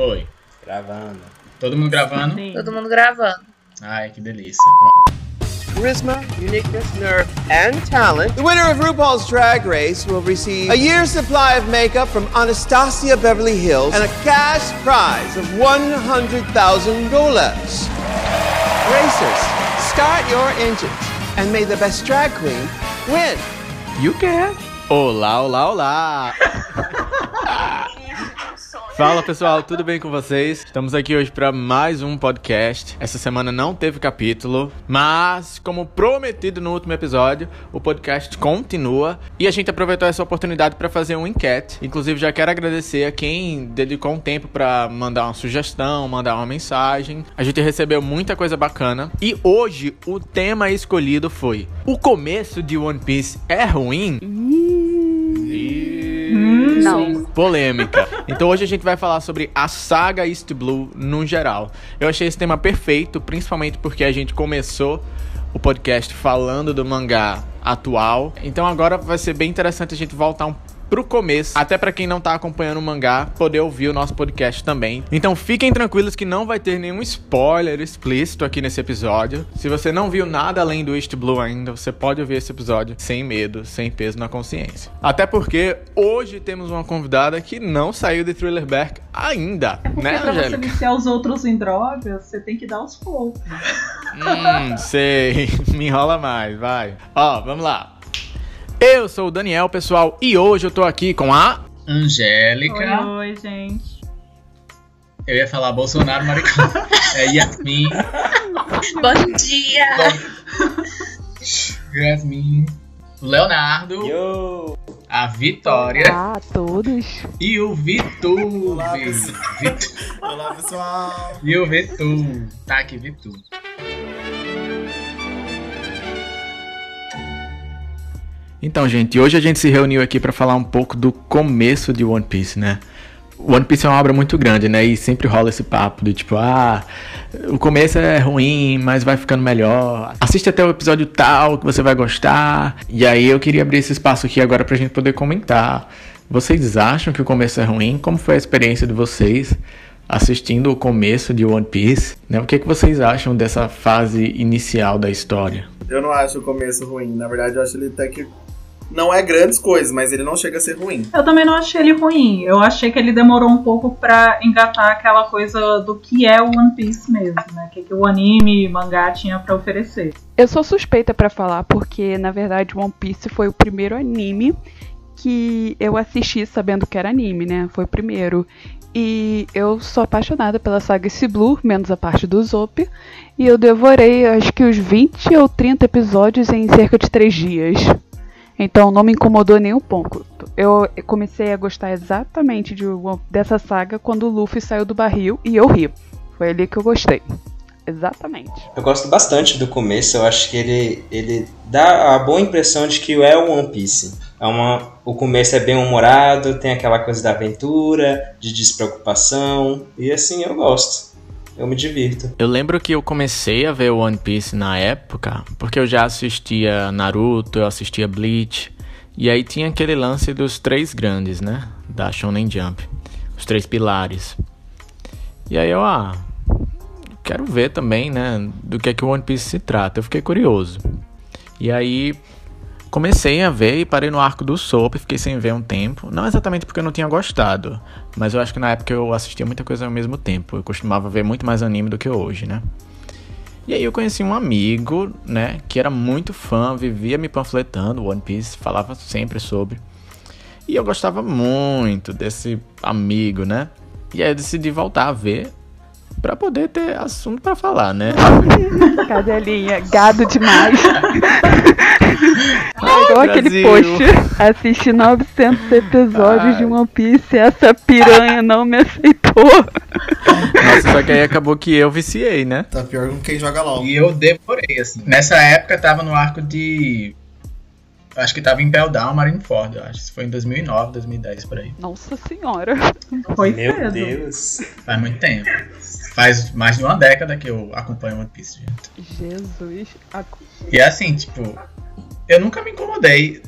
Foi. Gravando. Todo mundo gravando? Sim. Todo mundo gravando. Ai, que delícia. Pronto. charisma, uniqueness, nerve, and talent. The winner of RuPaul's Drag Race will receive a year's supply of makeup from Anastasia Beverly Hills and a cash prize of $100,000. Racers, start your engines and may the best drag queen win. You can. Olá, olá, olá. Fala pessoal, tudo bem com vocês? Estamos aqui hoje para mais um podcast. Essa semana não teve capítulo, mas como prometido no último episódio, o podcast continua e a gente aproveitou essa oportunidade para fazer um enquete. Inclusive já quero agradecer a quem dedicou um tempo para mandar uma sugestão, mandar uma mensagem. A gente recebeu muita coisa bacana e hoje o tema escolhido foi: o começo de One Piece é ruim? Não. Polêmica. Então hoje a gente vai falar sobre a saga East Blue no geral. Eu achei esse tema perfeito, principalmente porque a gente começou o podcast falando do mangá atual. Então agora vai ser bem interessante a gente voltar um pro começo, até para quem não tá acompanhando o mangá, poder ouvir o nosso podcast também. Então fiquem tranquilos que não vai ter nenhum spoiler explícito aqui nesse episódio. Se você não viu nada além do East Blue ainda, você pode ouvir esse episódio sem medo, sem peso na consciência. Até porque hoje temos uma convidada que não saiu de Thriller Bark ainda, Porque né, pra você Angélica? viciar os outros em drogas, você tem que dar os poucos. Hum, sei. Me enrola mais, vai. Ó, vamos lá. Eu sou o Daniel, pessoal, e hoje eu tô aqui com a. Angélica. Oi, oi, gente. Eu ia falar Bolsonaro, maricona. É Yasmin. Bom dia! Yasmin. O Leonardo. Yo! A Vitória. Olá a todos. E o Vitu. Olá, pessoal. Vitu. Olá, pessoal! E o Vitu. Tá aqui, Vitu. Então, gente, hoje a gente se reuniu aqui pra falar um pouco do começo de One Piece, né? One Piece é uma obra muito grande, né? E sempre rola esse papo de tipo, ah, o começo é ruim, mas vai ficando melhor. Assiste até o episódio tal que você vai gostar. E aí eu queria abrir esse espaço aqui agora pra gente poder comentar. Vocês acham que o começo é ruim? Como foi a experiência de vocês assistindo o começo de One Piece? Né? O que, que vocês acham dessa fase inicial da história? Eu não acho o começo ruim. Na verdade, eu acho ele até que. Não é grandes coisas, mas ele não chega a ser ruim. Eu também não achei ele ruim. Eu achei que ele demorou um pouco pra engatar aquela coisa do que é o One Piece mesmo, né? O que, que o anime, mangá tinha pra oferecer. Eu sou suspeita pra falar porque na verdade One Piece foi o primeiro anime que eu assisti sabendo que era anime, né? Foi o primeiro. E eu sou apaixonada pela saga Blue, menos a parte do Zop. E eu devorei acho que os 20 ou 30 episódios em cerca de 3 dias. Então não me incomodou nem um pouco. Eu comecei a gostar exatamente de, dessa saga quando o Luffy saiu do barril e eu ri. Foi ali que eu gostei. Exatamente. Eu gosto bastante do começo, eu acho que ele, ele dá a boa impressão de que é o One Piece. É uma, o começo é bem humorado, tem aquela coisa da aventura, de despreocupação, e assim eu gosto. Eu me divirto. Eu lembro que eu comecei a ver One Piece na época, porque eu já assistia Naruto, eu assistia Bleach, e aí tinha aquele lance dos três grandes, né? Da Shonen Jump. Os três pilares. E aí eu, ah, quero ver também, né? Do que é que o One Piece se trata. Eu fiquei curioso. E aí comecei a ver e parei no arco do Soap, fiquei sem ver um tempo. Não exatamente porque eu não tinha gostado, mas eu acho que na época eu assistia muita coisa ao mesmo tempo. Eu costumava ver muito mais anime do que hoje, né? E aí eu conheci um amigo, né, que era muito fã, vivia me panfletando One Piece, falava sempre sobre. E eu gostava muito desse amigo, né? E aí eu decidi voltar a ver pra poder ter assunto pra falar, né? Cadelinha, gado demais. É igual aquele Brasil. post. Assisti 900 episódios de One Piece essa piranha não me aceitou. Nossa, só que aí acabou que eu viciei, né? Tá pior que quem joga LOL. E eu devorei, assim. Nessa época tava no arco de. Acho que tava em Pell Down, Marineford, eu acho. Isso foi em 2009, 2010, por aí. Nossa senhora. Foi Meu cedo. Deus. Faz muito tempo. Faz mais de uma década que eu acompanho One Piece, gente. Jesus. E é assim, tipo, eu nunca me incomodei.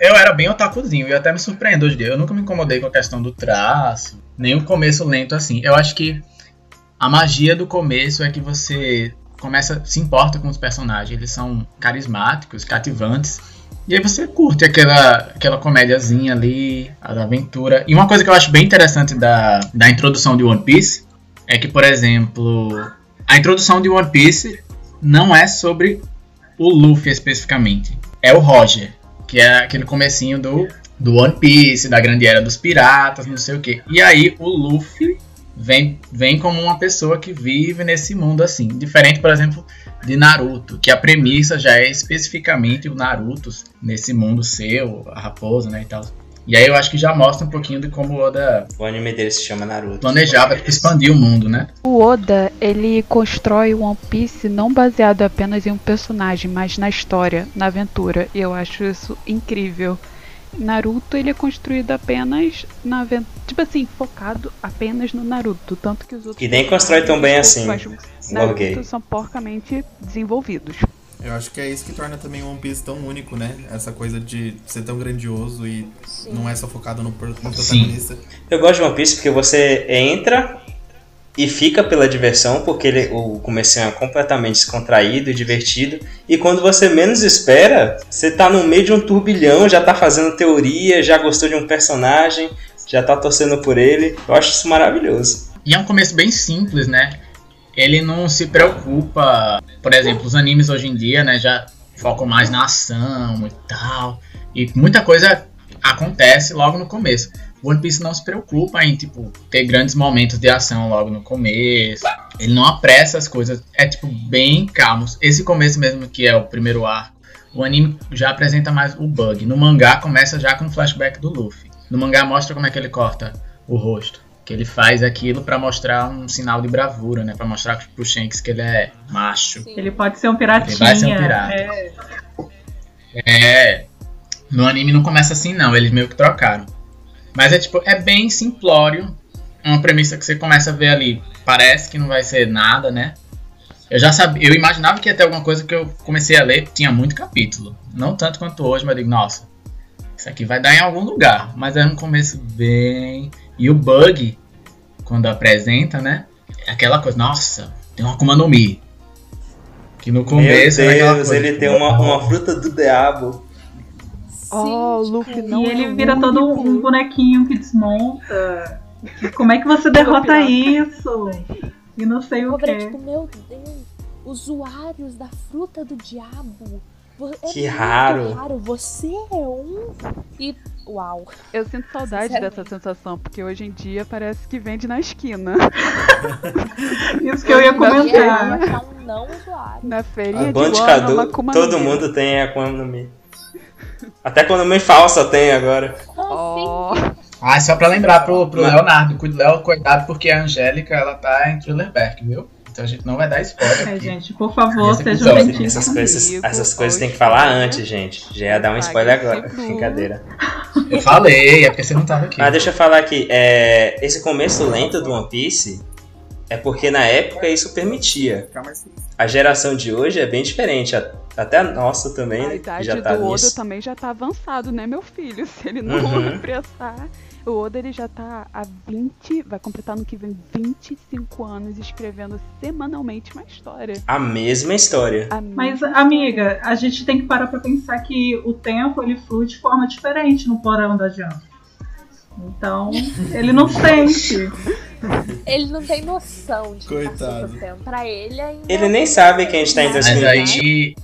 Eu era bem otakuzinho e até me surpreendo hoje em dia. Eu nunca me incomodei com a questão do traço, nenhum começo lento assim. Eu acho que a magia do começo é que você começa se importa com os personagens, eles são carismáticos, cativantes. E aí você curte aquela, aquela comédiazinha ali, a aventura. E uma coisa que eu acho bem interessante da, da introdução de One Piece é que, por exemplo, a introdução de One Piece não é sobre o Luffy especificamente. É o Roger, que é aquele comecinho do, do One Piece, da grande era dos piratas, não sei o que. E aí o Luffy vem, vem como uma pessoa que vive nesse mundo assim. Diferente, por exemplo, de Naruto, que a premissa já é especificamente o Naruto nesse mundo seu, a raposa, né, e tal. E aí eu acho que já mostra um pouquinho de como o Oda O anime dele se chama Naruto. planejava tipo, expandir o mundo, né? O Oda, ele constrói o One Piece não baseado apenas em um personagem, mas na história, na aventura. E eu acho isso incrível. Naruto, ele é construído apenas na aventura. Tipo assim, focado apenas no Naruto. Tanto que os outros. E nem constrói tão bem assim. Naruto são porcamente desenvolvidos. Eu acho que é isso que torna também o One Piece tão único, né? Essa coisa de ser tão grandioso e não é só focado no, no protagonista. Eu gosto de One Piece porque você entra e fica pela diversão, porque ele, o comecinho é completamente descontraído e divertido. E quando você menos espera, você tá no meio de um turbilhão, já tá fazendo teoria, já gostou de um personagem, já tá torcendo por ele. Eu acho isso maravilhoso. E é um começo bem simples, né? Ele não se preocupa, por exemplo, os animes hoje em dia, né, já focam mais na ação e tal. E muita coisa acontece logo no começo. O One Piece não se preocupa em, tipo, ter grandes momentos de ação logo no começo. Ele não apressa as coisas. É, tipo, bem calmo. Esse começo mesmo, que é o primeiro arco, o anime já apresenta mais o bug. No mangá começa já com o flashback do Luffy. No mangá mostra como é que ele corta o rosto. Que ele faz aquilo pra mostrar um sinal de bravura, né? Pra mostrar pro Shanks que ele é macho. Ele pode ser um piratinha. Ele vai ser um pirata. é. É. No anime não começa assim, não. Eles meio que trocaram. Mas é tipo, é bem simplório. É uma premissa que você começa a ver ali. Parece que não vai ser nada, né? Eu já sabia, eu imaginava que ia ter alguma coisa que eu comecei a ler, tinha muito capítulo. Não tanto quanto hoje, mas eu digo, nossa, isso aqui vai dar em algum lugar. Mas é um começo bem. E o bug, quando apresenta, né? É aquela coisa, nossa, tem uma Akuma no Mi. Que no começo Meu é aquela Deus, coisa, ele tem uma, uma fruta do diabo. Oh, o Luffy não e é ele o vira todo um bonequinho que desmonta. E Como é que você derrota isso? E não sei o que. tipo, meu Deus, usuários da fruta do diabo. É Que raro. raro. Você é um. E. Uau. Eu sinto saudade Sinceramente. dessa sensação, porque hoje em dia parece que vende na esquina. Isso que eu ia dia, comentar. achar um não usuário. Na A feirinha de Band Guano, Cadu, todo mundo tem a Akuma no Mi. Até Akuma no Mi falsa tem agora. Oh, Ah, só pra lembrar pro, pro Leonardo, cuidado porque a Angélica, ela tá em Thriller Bark, viu? Então a gente não vai dar spoiler É, aqui. gente, por favor, sejam episódio, gentis Essas coisas, comigo, essas coisas tem que falar antes, gente. Já ia dar um spoiler agora. Brincadeira. Eu falei, é porque você não tava aqui. Mas deixa eu falar aqui, é, esse começo lento do One Piece é porque na época isso permitia. A geração de hoje é bem diferente, a- até a nossa também, a né, que idade já tá do Oda nisso. também já tá avançado, né, meu filho? Se ele não Uhum. apressar. O Oda ele já tá há 20, vai completar no que vem 25 anos escrevendo semanalmente uma história. A mesma história. A Mas, mesma amiga, a gente tem que parar pra pensar que o tempo ele flui de forma diferente no porão da Jump. Então, ele não sente. Ele não tem noção de que Coitado. o tempo. Pra ele ainda. Ele nem sabe que a gente tá em Mas 2020. aí,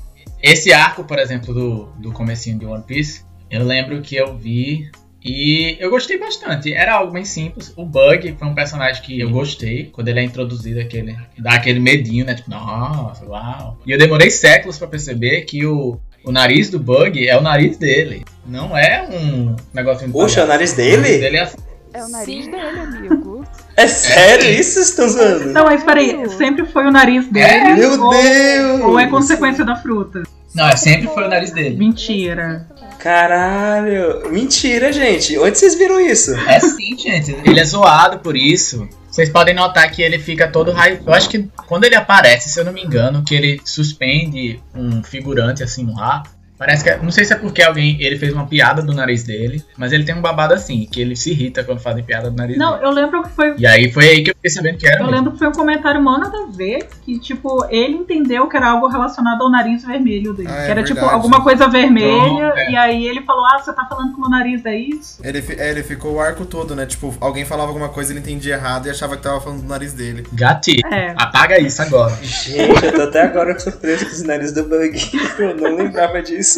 esse arco, por exemplo, do, do comecinho de One Piece, eu lembro que eu vi e eu gostei bastante. Era algo bem simples. O Bug foi um personagem que eu gostei. Quando ele é introduzido, aquele, dá aquele medinho, né? Tipo, nossa, uau. E eu demorei séculos pra perceber que o, o nariz do Bug é o nariz dele. Não é um negócio de Puxa, o nariz O dele? nariz dele é assim. É o nariz Sim. dele, amigo. É sério? Isso vocês estão zoando? Não, mas peraí, sempre foi o nariz dele? É, Meu ou, Deus! Ou é consequência da fruta? Não, é sempre foi o nariz dele. Mentira. Caralho! Mentira, gente. Onde vocês viram isso? É sim, gente. Ele é zoado por isso. Vocês podem notar que ele fica todo raio. Eu acho que quando ele aparece, se eu não me engano, que ele suspende um figurante assim no ar. Parece que. é- Não sei se é porque alguém. Ele fez uma piada do nariz dele, mas ele tem um babado assim, que ele se irrita quando fazem piada do nariz Não, dele. eu lembro que foi. E aí foi aí que eu fiquei sabendo que era. Eu mesmo. lembro que foi um comentário mó nada a ver, que, tipo, ele entendeu que era algo relacionado ao nariz vermelho dele. Ah, é que era, tipo, verdade. alguma coisa vermelha, Pronto, é. e aí ele falou, ah, você tá falando que meu nariz é isso? Ele, é, ele ficou o arco todo, né? Tipo, alguém falava alguma coisa, ele entendia errado e achava que tava falando do nariz dele. Gatilho. É. Apaga isso agora. Gente, eu tô até agora surpreso com os nariz do Bug. Eu não lembrava disso.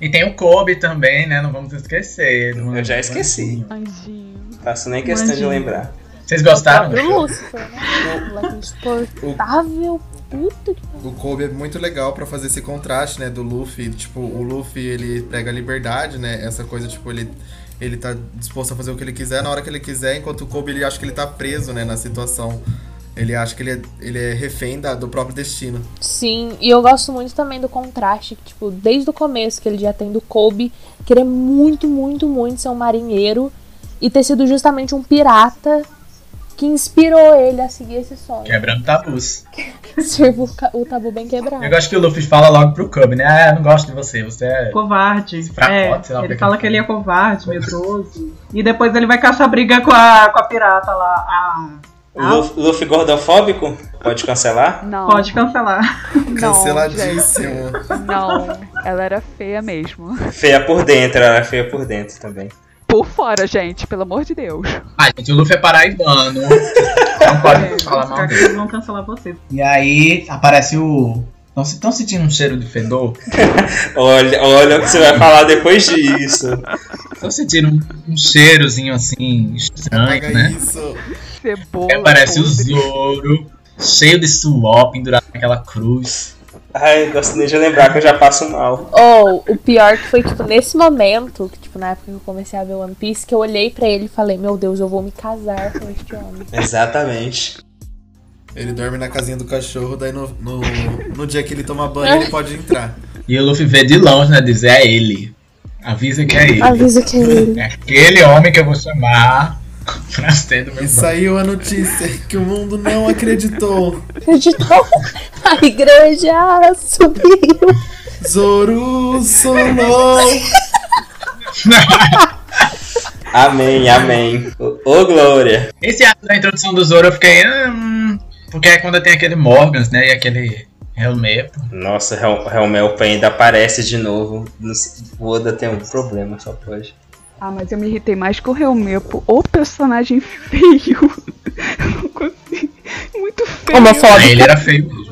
E tem o Kobe também, né? Não vamos esquecer. do- Eu já esqueci. Anjinho. Faço nem questão de Imagina. lembrar. Vocês gostaram? Lúcifer, né? Moleque insuportável. Puta que pariu. O Kobe é muito legal pra fazer esse contraste, né, do Luffy. Tipo, o Luffy, ele prega a liberdade, né? Essa coisa, tipo, ele, ele tá disposto a fazer o que ele quiser na hora que ele quiser, enquanto o Kobe, ele acha que ele tá preso, né, na situação. Ele acha que ele é, ele é refém da- do próprio destino. Sim, e eu gosto muito também do contraste, que, tipo, desde o começo que ele já tem do Kobe, querer muito, muito, muito ser um marinheiro e ter sido justamente um pirata que inspirou ele a seguir esse sonho. Quebrando tabus. Ser o, tabu bem quebrado. Eu gosto que o Luffy fala logo pro Kobe, né? Ah, eu não gosto de você, você é. Covarde. fracote, É, sei lá o ele fala que ele é covarde, medroso. E depois ele vai caçar briga com a, com a pirata lá. A... O Luffy, Luffy gordofóbico? Pode cancelar? Não. Pode cancelar. Canceladíssimo. Não, ela era feia mesmo. Feia por dentro, ela é feia por dentro também. Por fora, gente, pelo amor de Deus. Ah, gente, o Luffy é paraibano. Não pode falar mal Os dele. caras vão cancelar você. E aí aparece o. Estão sentindo um cheiro de fedor? Olha, olha o que você vai falar depois disso. Estão sentindo um, um cheirozinho assim estranho, né? isso. Cebola. Aí aparece o. Zoro, cheio de suor, pendurado naquela cruz. Ai, gosto nem de lembrar que eu já passo mal. Ou o pior que foi, tipo, nesse momento, que, tipo, na época que eu comecei a ver One Piece, que eu olhei pra ele e falei, meu Deus, eu vou me casar com este homem. Exatamente. Ele dorme na casinha do cachorro, daí no, no, no dia que ele toma banho, ele pode entrar. E o Luffy vê de longe, né? Diz, é ele. Avisa que é ele. Avisa que é ele. É aquele homem que eu vou chamar E saiu a notícia que o mundo não acreditou. Acreditou? A igreja subiu. Zoru Solou. Amém, amém. Ô, Glória. Esse ato da introdução do Zoro eu fiquei. Hum, porque é quando tem aquele Morgans, né? E aquele Helmepo. Nossa, Hel- Helmelp ainda aparece de novo. O Oda tem um problema, só pode. Ah, mas eu me irritei mais com o Helmepo, o personagem feio. Não consigo. Muito feio. Homofóbico. Ele era feio mesmo.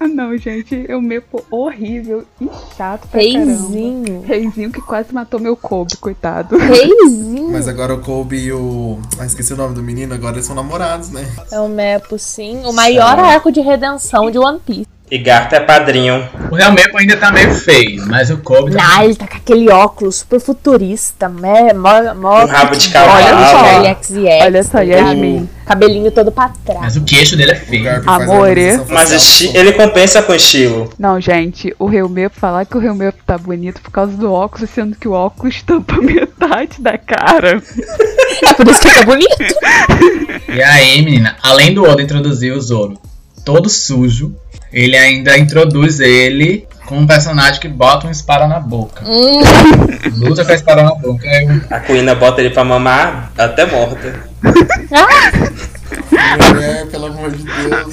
Ah, não, gente. Helmepo horrível e chato pra caramba. Reizinho. Reizinho que quase matou meu Kobe, coitado. Reizinho. Mas agora o Kobe e o. Ah, esqueci o nome do menino, agora eles são namorados, né? É o Mepo, sim. O maior arco de redenção de One Piece. E Garta é padrinho. O Helmepo ainda tá meio feio, mas o Kobe tá. Ah, ele tá com aquele óculos super futurista, né? Mó, mó Um rabo de Olha cavalo. só, Olha XX, Olha só, Yasmin. Cabelinho todo pra trás. Mas o queixo dele é O feio. Amor, Mas ele compensa com estilo. Não, gente, o Helmepo falar que o Helmepo tá bonito por causa do óculos, sendo que o óculos tampa metade da cara. É por isso que tá bonito. E aí, menina, além do Oda introduzir o Zoro todo sujo, ele ainda introduz ele com um personagem que bota uma espada na boca. Luta com a espada na boca. É um- A Kuina bota ele pra mamar até morta. Mulher, pelo amor de Deus.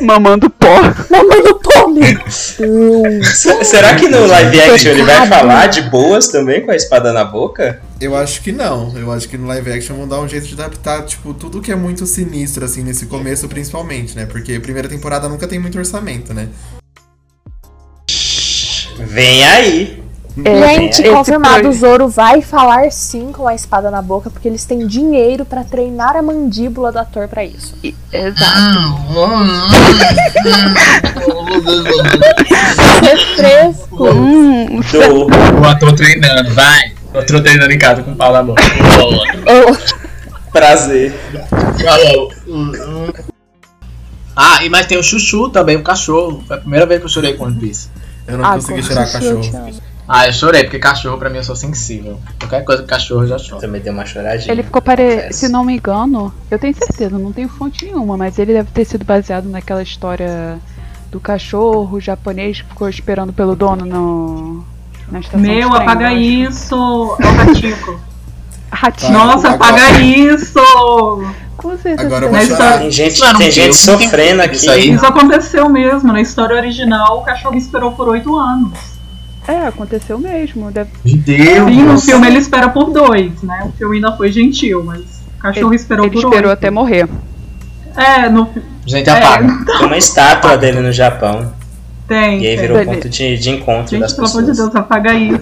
Mamando pó. Mamãe do pome. Se- Será que no live action ele vai falar de boas também com a espada na boca? Eu acho que não. Eu acho que no live action vão dar um jeito de adaptar, tipo, tudo que é muito sinistro, assim, nesse começo, principalmente, né? Porque a primeira temporada nunca tem muito orçamento, né? Vem aí. Gente, esse confirmado, o Zoro vai falar sim com a espada na boca, porque eles têm dinheiro pra treinar a mandíbula do ator pra isso. Exato. É fresco. Hum, Do... o ator treinando, vai. O ator treinando em casa com o pau na boca. Prazer. Falou. Ah, e mas tem o Chuchu também, o cachorro. Foi a primeira vez que eu chorei com One Piece. Eu não Ah, consegui te cachorro. Ah, eu chorei, porque cachorro pra mim eu sou sensível. Qualquer coisa com cachorro eu já choro. Também deu uma choradinha. Ele ficou pare... Se não me engano, eu tenho certeza, não tenho fonte nenhuma, mas ele deve ter sido baseado naquela história do cachorro japonês que ficou esperando pelo dono no, na estação de Meu, trem, apaga isso, é o Ratico. Ratinho. Nossa, apaga isso! Com certeza. Agora eu história-. Tem gente, Não, tem gente sofrendo aqui. isso aí. Isso aconteceu mesmo. Na história original, o cachorro esperou por oito anos. É, aconteceu mesmo. Deve... Meu Deus! Sim, no filme ele espera por dois, né? O filme ainda foi gentil, mas o cachorro esperou Ele por esperou oito. até morrer. É, no Gente, É. apaga. Tem uma estátua dele no Japão. tem. E aí tem. virou Dele. ponto de, de encontro das Gente, pelo amor de pessoas. Deus, apaga isso.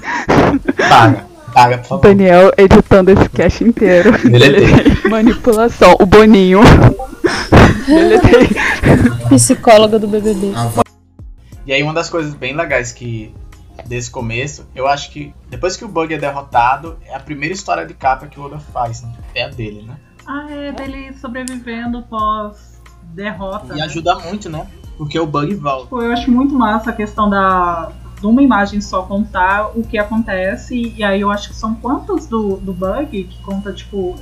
Apaga. Apaga, por favor. Daniel editando esse cast inteiro. Deletei. Manipulação. O Boninho. Deletei. Psicóloga do BBB. E aí uma das coisas bem legais que desse começo, eu acho que depois que o Bug é derrotado, é a primeira história de capa que o Oda faz, né? É a dele, né? Ah, é dele sobrevivendo pós derrota. E né? ajuda muito, né? Porque o Bug volta. Pô, eu acho muito massa a questão da de uma imagem só contar o que acontece. E aí eu acho que são quantas do, do bug que conta, tipo,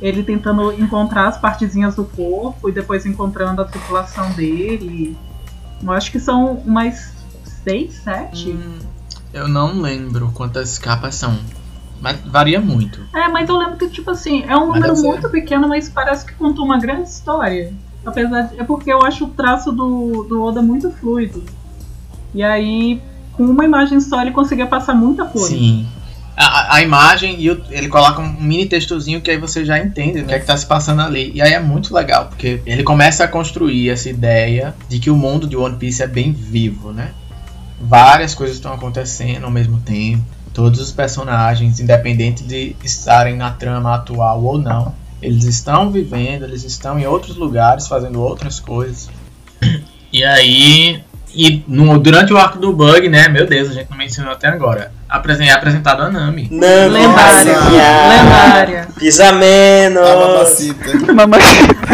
ele tentando encontrar as partezinhas do corpo e depois encontrando a tripulação dele. Eu acho que são umas seis, sete. Hum, eu não lembro quantas capas são. Mas varia muito. É, mas eu lembro que, tipo assim, é um Mas número muito pequeno, mas parece que contou uma grande história. Apesar de. É porque eu acho o traço do, do Oda muito fluido. E aí, com uma imagem só, ele conseguia passar muita coisa. Sim. A, a- a imagem e o- ele coloca um mini textozinho que aí você já entende o que é que tá se passando ali. E aí é muito legal, porque ele começa a construir essa ideia de que o mundo de One Piece é bem vivo, né? Várias coisas estão acontecendo ao mesmo tempo. Todos os personagens, independente de estarem na trama atual ou não, eles estão vivendo, eles estão em outros lugares fazendo outras coisas. E aí, e no- durante o arco do Bug, né? Meu Deus, a gente não mencionou até agora. Apresen- é apresentado a Nami. Não, Lendária. Lendária. Pisa a menos. mamacita. Mamãe.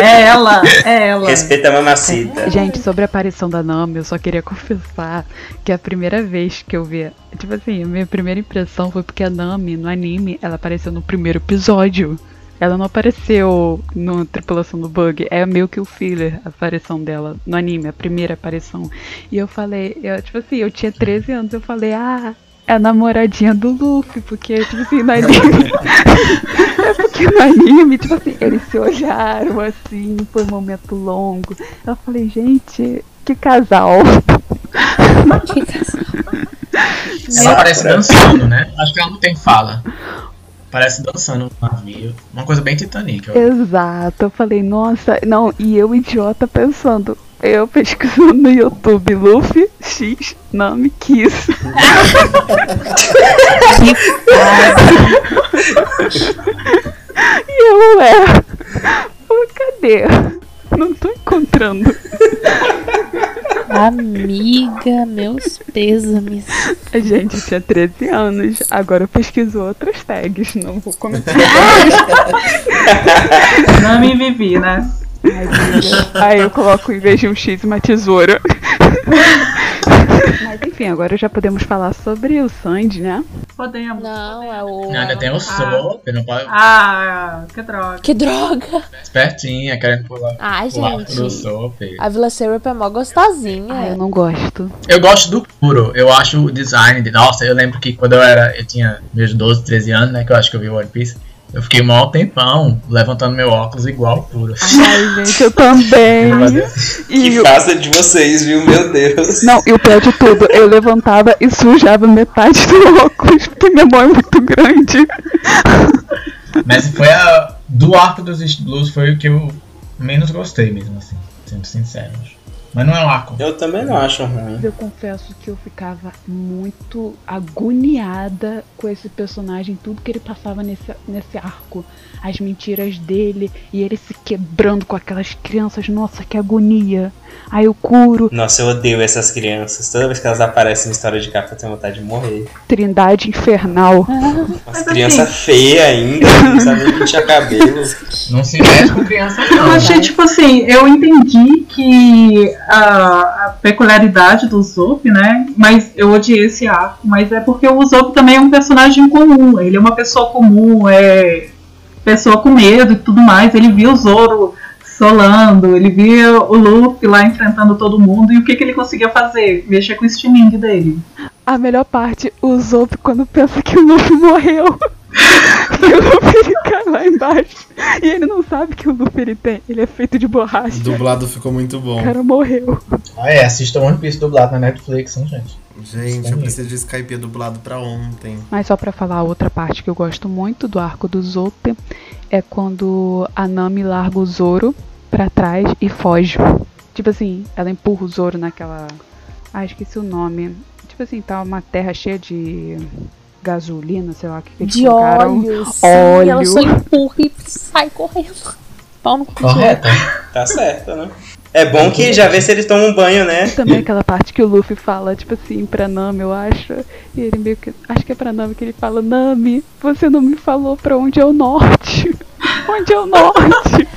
É ela, é ela. Respeita a mamacita. Gente, sobre a aparição da Nami, eu só queria confessar que a primeira vez que eu vi. Tipo assim, a minha primeira impressão foi porque a Nami, no anime, ela apareceu no primeiro episódio. Ela não apareceu no Tripulação do Bug. É meio que o filler, a aparição dela no anime, a primeira aparição. E eu falei, eu, tipo assim, eu tinha 13 anos, eu falei, ah, é a namoradinha do Luffy, porque, tipo assim, no anime. é porque no anime, tipo assim, eles se olharam assim, foi um momento longo. Eu falei, gente, que casal. Ela parece dançando, né? Acho que ela não tem fala. Parece dançando no navio. Uma coisa bem Titanic. ó. Exato, eu falei, nossa, não, e eu idiota pensando, eu pesquisando no YouTube, Luffy X Nami Kiss. e eu é. Falei, cadê? Não tô encontrando. Amiga, meus pêsames. A gente tinha 13 anos, agora eu pesquiso outras tags, não vou comentar. Nami e Vivi, né? Ai. Aí eu coloco em vez de um X uma tesoura. Mas enfim, agora já podemos falar sobre o Sandy, né? Podemos. Não, é o. Não, ainda tem o Sop, não pode. Ah, que droga. Que droga! Espertinha, querendo pular. Ai, pular gente. pro Sop. A Vila Syrup é mó gostosinha. Ah, eu não gosto. Eu gosto do puro, eu acho o design de. Nossa, eu lembro que quando eu era. Eu tinha meus 12, 13 anos, né? Que eu acho que eu vi One Piece. Eu fiquei mó tempão levantando meu óculos igual puro. Ai, gente, eu também. Que E o- fácil de vocês, viu? Meu Deus. Não, e o pior de tudo, eu levantava e sujava metade do óculos, porque minha mão é muito grande. Mas foi a. Do arco dos East Blues foi o que eu menos gostei mesmo, assim. Sendo sincero. Mas não é um arco. Eu também não acho ruim. Eu confesso que eu ficava muito agoniada com esse personagem, tudo que ele passava nesse, nesse arco. As mentiras dele e ele se quebrando com aquelas crianças. Nossa, que agonia. Aí eu curo, Nossa, eu odeio essas crianças. Toda vez que elas aparecem em história de capa, eu tenho vontade de morrer. Trindade Infernal. Umas Mas crianças assim- feias ainda, não sabe nem pentear cabelo. Não se mexe com criança, Eu não. achei, tipo assim, eu entendi que a, a peculiaridade do Zop, né? Mas eu odiei esse arco. Mas é porque o Zop também é um personagem comum. Ele é uma pessoa comum, é pessoa com medo e tudo mais. Ele viu o Zoro solando, ele via o Luffy lá enfrentando todo mundo e o que, que ele conseguia fazer? Mexer com o estilingue dele. A melhor parte, o Zop quando pensa que o Luffy morreu. e o Luffy cai lá embaixo. E ele não sabe que o Luffy ele tem. Ele é feito de O borracha. dublado ficou muito bom. O cara morreu. Ah, é, assistam One Piece dublado na Netflix, hein, gente? Gente, eu preciso de Skype dublado pra ontem. Mas só pra falar a outra parte que eu gosto muito do arco do Zop é quando a Nami larga o Zoro pra trás e foge. Tipo assim, ela empurra o Zoro naquela. Ah, esqueci o nome. Tipo assim, tá uma terra cheia de gasolina, sei lá o que, que eles De colocaram. óleo, sim, óleo. ela só empurra e sai correndo. Pau no cu. Tá certo, né? É bom que já vê se eles tomam um banho, né? Também aquela parte que o Luffy fala, tipo assim, pra Nami, eu acho. E ele meio que. Acho que é pra Nami que ele fala, Nami, você não me falou pra onde é o norte. onde é o norte?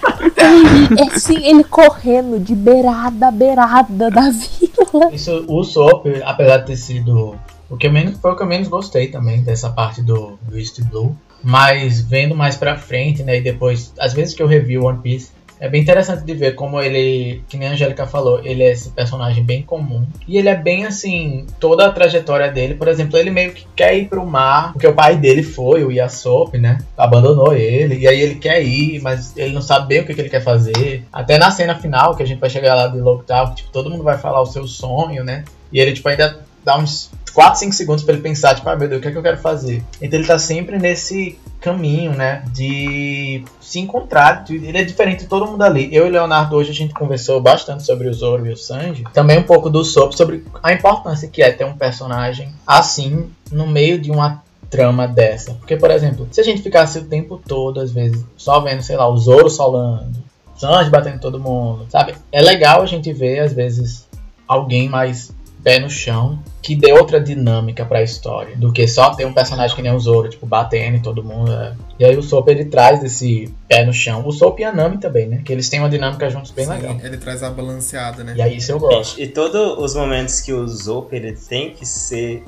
E é assim, ele correndo de beirada a beirada da vila. Isso, o Soap, apesar de ter sido. O que eu menos, foi o que eu menos gostei também dessa parte do, do East Blue. Mas vendo mais pra frente, né? E depois, às vezes que eu review One Piece, é bem interessante de ver como ele, que nem a Angélica falou, ele é esse personagem bem comum. E ele é bem assim, toda a trajetória dele. Por exemplo, ele meio que quer ir pro mar, porque o pai dele foi, o Yasop, né? Abandonou ele. E aí ele quer ir, mas ele não sabe bem o que, que ele quer fazer. Até na cena final, que a gente vai chegar lá de Lockdown, tipo, todo mundo vai falar o seu sonho, né? E ele, tipo, ainda dá uns 4, 5 segundos pra ele pensar, tipo, ah, meu Deus, o que é que eu quero fazer? Então ele tá sempre nesse caminho, né, de se encontrar. Ele é diferente de todo mundo ali. Eu e Leonardo hoje a gente conversou bastante sobre o Zoro e o Sanji. Também um pouco do Sop, sobre a importância que é ter um personagem assim no meio de uma trama dessa. Porque, por exemplo, se a gente ficasse o tempo todo, às vezes, só vendo, sei lá, o Zoro solando, Sanji batendo todo mundo, sabe? É legal a gente ver, às vezes, alguém mais pé no chão que dê outra dinâmica pra história do que só ter um personagem que nem o Zoro, tipo, batendo em todo mundo. é. E aí o Sop ele traz esse pé no chão. O Sop e a Nami também, né? Que eles têm uma dinâmica juntos bem Sim, legal. ele traz a balanceada, né? E aí isso eu gosto. Gente, e todos os momentos que o Zop ele tem que ser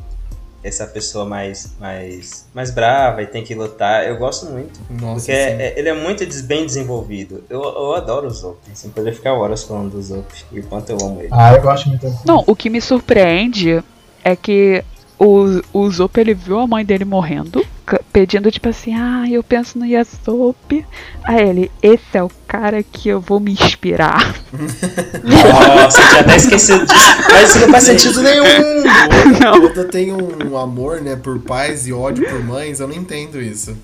essa pessoa mais, mais, mais brava e tem que lutar, eu gosto muito. Nossa, Porque sim. é- ele é muito des- bem desenvolvido. Eu, eu adoro o Zop. Assim, poder ficar horas falando do Zop e o quanto eu amo ele. Ah, eu gosto muito. Não, o que me surpreende é que o, o Zop ele viu a mãe dele morrendo, pedindo tipo assim, ah, eu penso no Yasop. Aí ele, esse é o cara que eu vou me inspirar. Nossa, eu tinha até esquecido disso. Mas isso não faz sentido nenhum. Não. Oda tem um amor, né, por pais e ódio por mães, eu não entendo isso.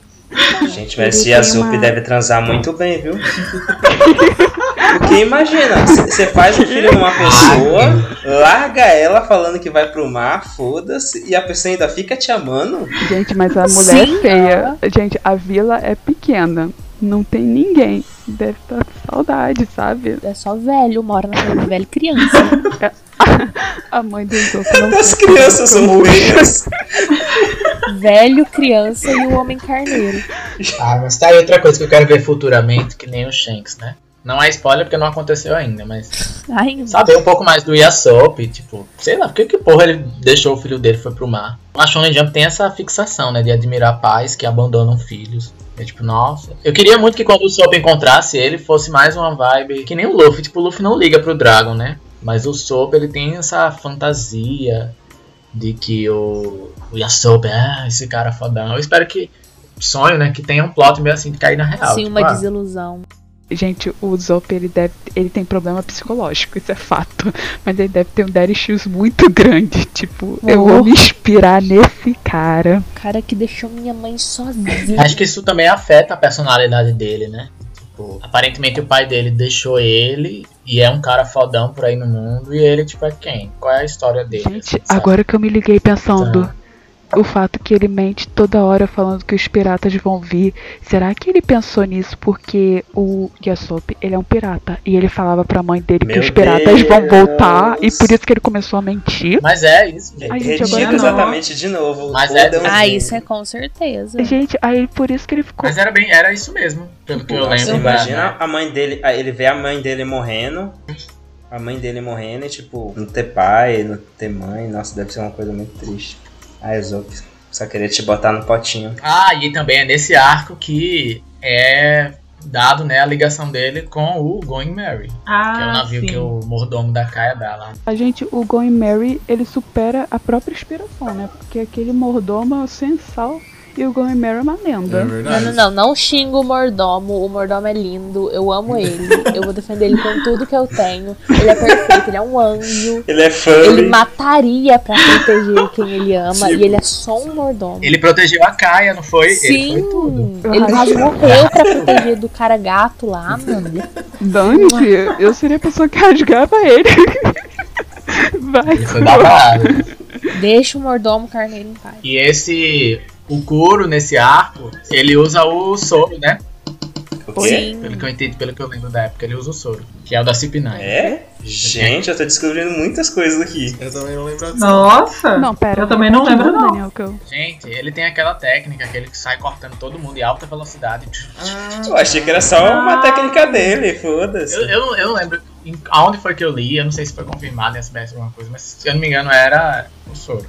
Gente, mas esse Yasup uma- deve transar muito bem, viu? Porque imagina, você faz o filho numa pessoa, larga ela falando que vai pro mar, foda-se, e a pessoa ainda fica te amando? Gente, mas a mulher Sim, é feia. Gente, a vila é pequena. Não tem ninguém. Deve estar com saudade, sabe? É só velho, mora na casa de velho criança. A mãe do Zop não As crianças são feias. velho, criança e o homem carneiro. Ah, mas tá aí outra coisa que eu quero ver futuramente, que nem o Shanks, né? Não é spoiler porque não aconteceu ainda, mas Ai, saber um pouco mais do Yasop, tipo, sei lá, por que que porra ele deixou o filho dele e foi pro mar? A Shonen Jump tem essa fixação, né, de admirar pais que abandonam filhos. É tipo, nossa. Eu queria muito que quando o Sop encontrasse ele, fosse mais uma vibe que nem o Luffy. Tipo, o Luffy não liga pro Dragon, né? Mas o Sop, ele tem essa fantasia de que o, o Yasop, ah, esse cara fodão. Eu espero que, sonho, né, que tenha um plot meio assim de cair na real. sim, tipo, uma ah, desilusão. Gente, o Zop ele deve, ele tem problema psicológico, isso é fato. Mas ele deve ter um daddy issues muito grande. Tipo, eu vou Oh. me inspirar nesse cara. O cara que deixou minha mãe sozinha. Acho que isso também afeta a personalidade dele, né? Tipo, aparentemente o pai dele deixou ele e é um cara fodão por aí no mundo. E ele, tipo, é quem? Qual é a história dele? Gente, assim, sabe? agora que eu me liguei pensando. Tá. O fato que ele mente toda hora falando que os piratas vão vir. Será que ele pensou nisso porque o Yasop, ele é um pirata e ele falava pra mãe dele que Meu os piratas vão Deus. voltar e por isso que ele começou a mentir? Mas é isso, gente. Ai, gente, Retiro agora não. exatamente de novo. Mas é-. Ah, isso é com certeza. Gente, aí por isso que ele ficou Mas era bem, era isso mesmo, pelo que eu lembro. imagina né? a mãe dele, ele vê a mãe dele morrendo, a mãe dele morrendo e tipo, não ter pai, não ter mãe, nossa, deve ser uma coisa muito triste. Ai, Zop, só queria te botar no potinho. Ah, e também é nesse arco que é dado né, a ligação dele com o Going Mary, Ah, que é o navio sim. que o mordomo da Kaia dá lá. A gente, o Going Mary, ele supera a própria inspiração, né? Porque aquele mordomo é sensal e o Mary é uma lenda. É Não, verdade. não, não, não xingo o mordomo. O mordomo é lindo, eu amo ele. Eu vou defender ele com tudo que eu tenho. Ele é perfeito, ele é um anjo. Ele é Ele furry. mataria pra proteger quem ele ama Tipo- e ele é só um mordomo. Ele protegeu a Kaia, não foi? Ele Sim, foi tudo. ele quase morreu pra proteger do cara gato lá, mano. Dante, eu seria a pessoa que rasgava ele. Vai. Ele foi babado. Deixa o mordomo carneiro em paz. E esse. O Kuro, nesse arco, ele usa o soro, né? Sim. Pelo que eu entendo, pelo que eu lembro da época, ele usa o soro. Que é o da CP9. É? Gente, eu tô descobrindo muitas coisas aqui. Eu também não lembro disso. Nossa! Não, pera. Eu também não lembro, não. Daniel, que eu... Gente, ele tem aquela técnica, aquele que sai cortando todo mundo em alta velocidade. Eu achei que era só uma técnica dele, foda-se. Eu, eu, não- eu não lembro em- aonde foi que eu li, eu não sei se foi confirmado em SBS alguma coisa, mas se eu não me engano era o soro.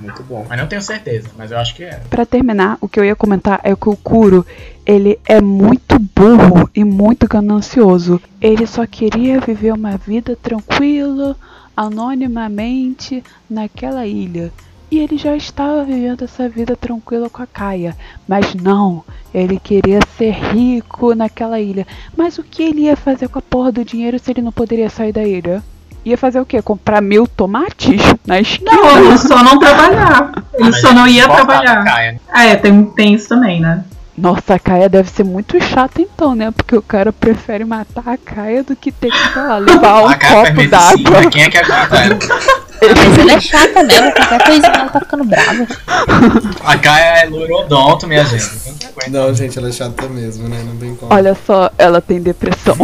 Muito bom. Mas não tenho certeza, mas eu acho que era. Pra terminar, o que eu ia comentar é que o Kuro, ele é muito burro e muito ganancioso. Ele só queria viver uma vida tranquila, anonimamente, naquela ilha. E ele já estava vivendo essa vida tranquila com a Kaia. Mas não, ele queria ser rico naquela ilha. Mas o que ele ia fazer com a porra do dinheiro se ele não poderia sair da ilha? Ia fazer o quê? Comprar mil tomates na esquina? Não, ele só não trabalhar. Ele Mas só não ia trabalhar. Ah, é, tem, tem isso também, né? Nossa, a Kaia deve ser muito chata então, né? Porque o cara prefere matar a Kaia do que ter que, sei lá, levar um copo d'água. quem é que aguenta ela? Mas ela é chata mesmo, qualquer coisinha ela tá ficando brava. A Kaia é loirodonto, minha gente. Não, gente, ela é chata mesmo, né? Não tem como. Olha só, ela tem depressão.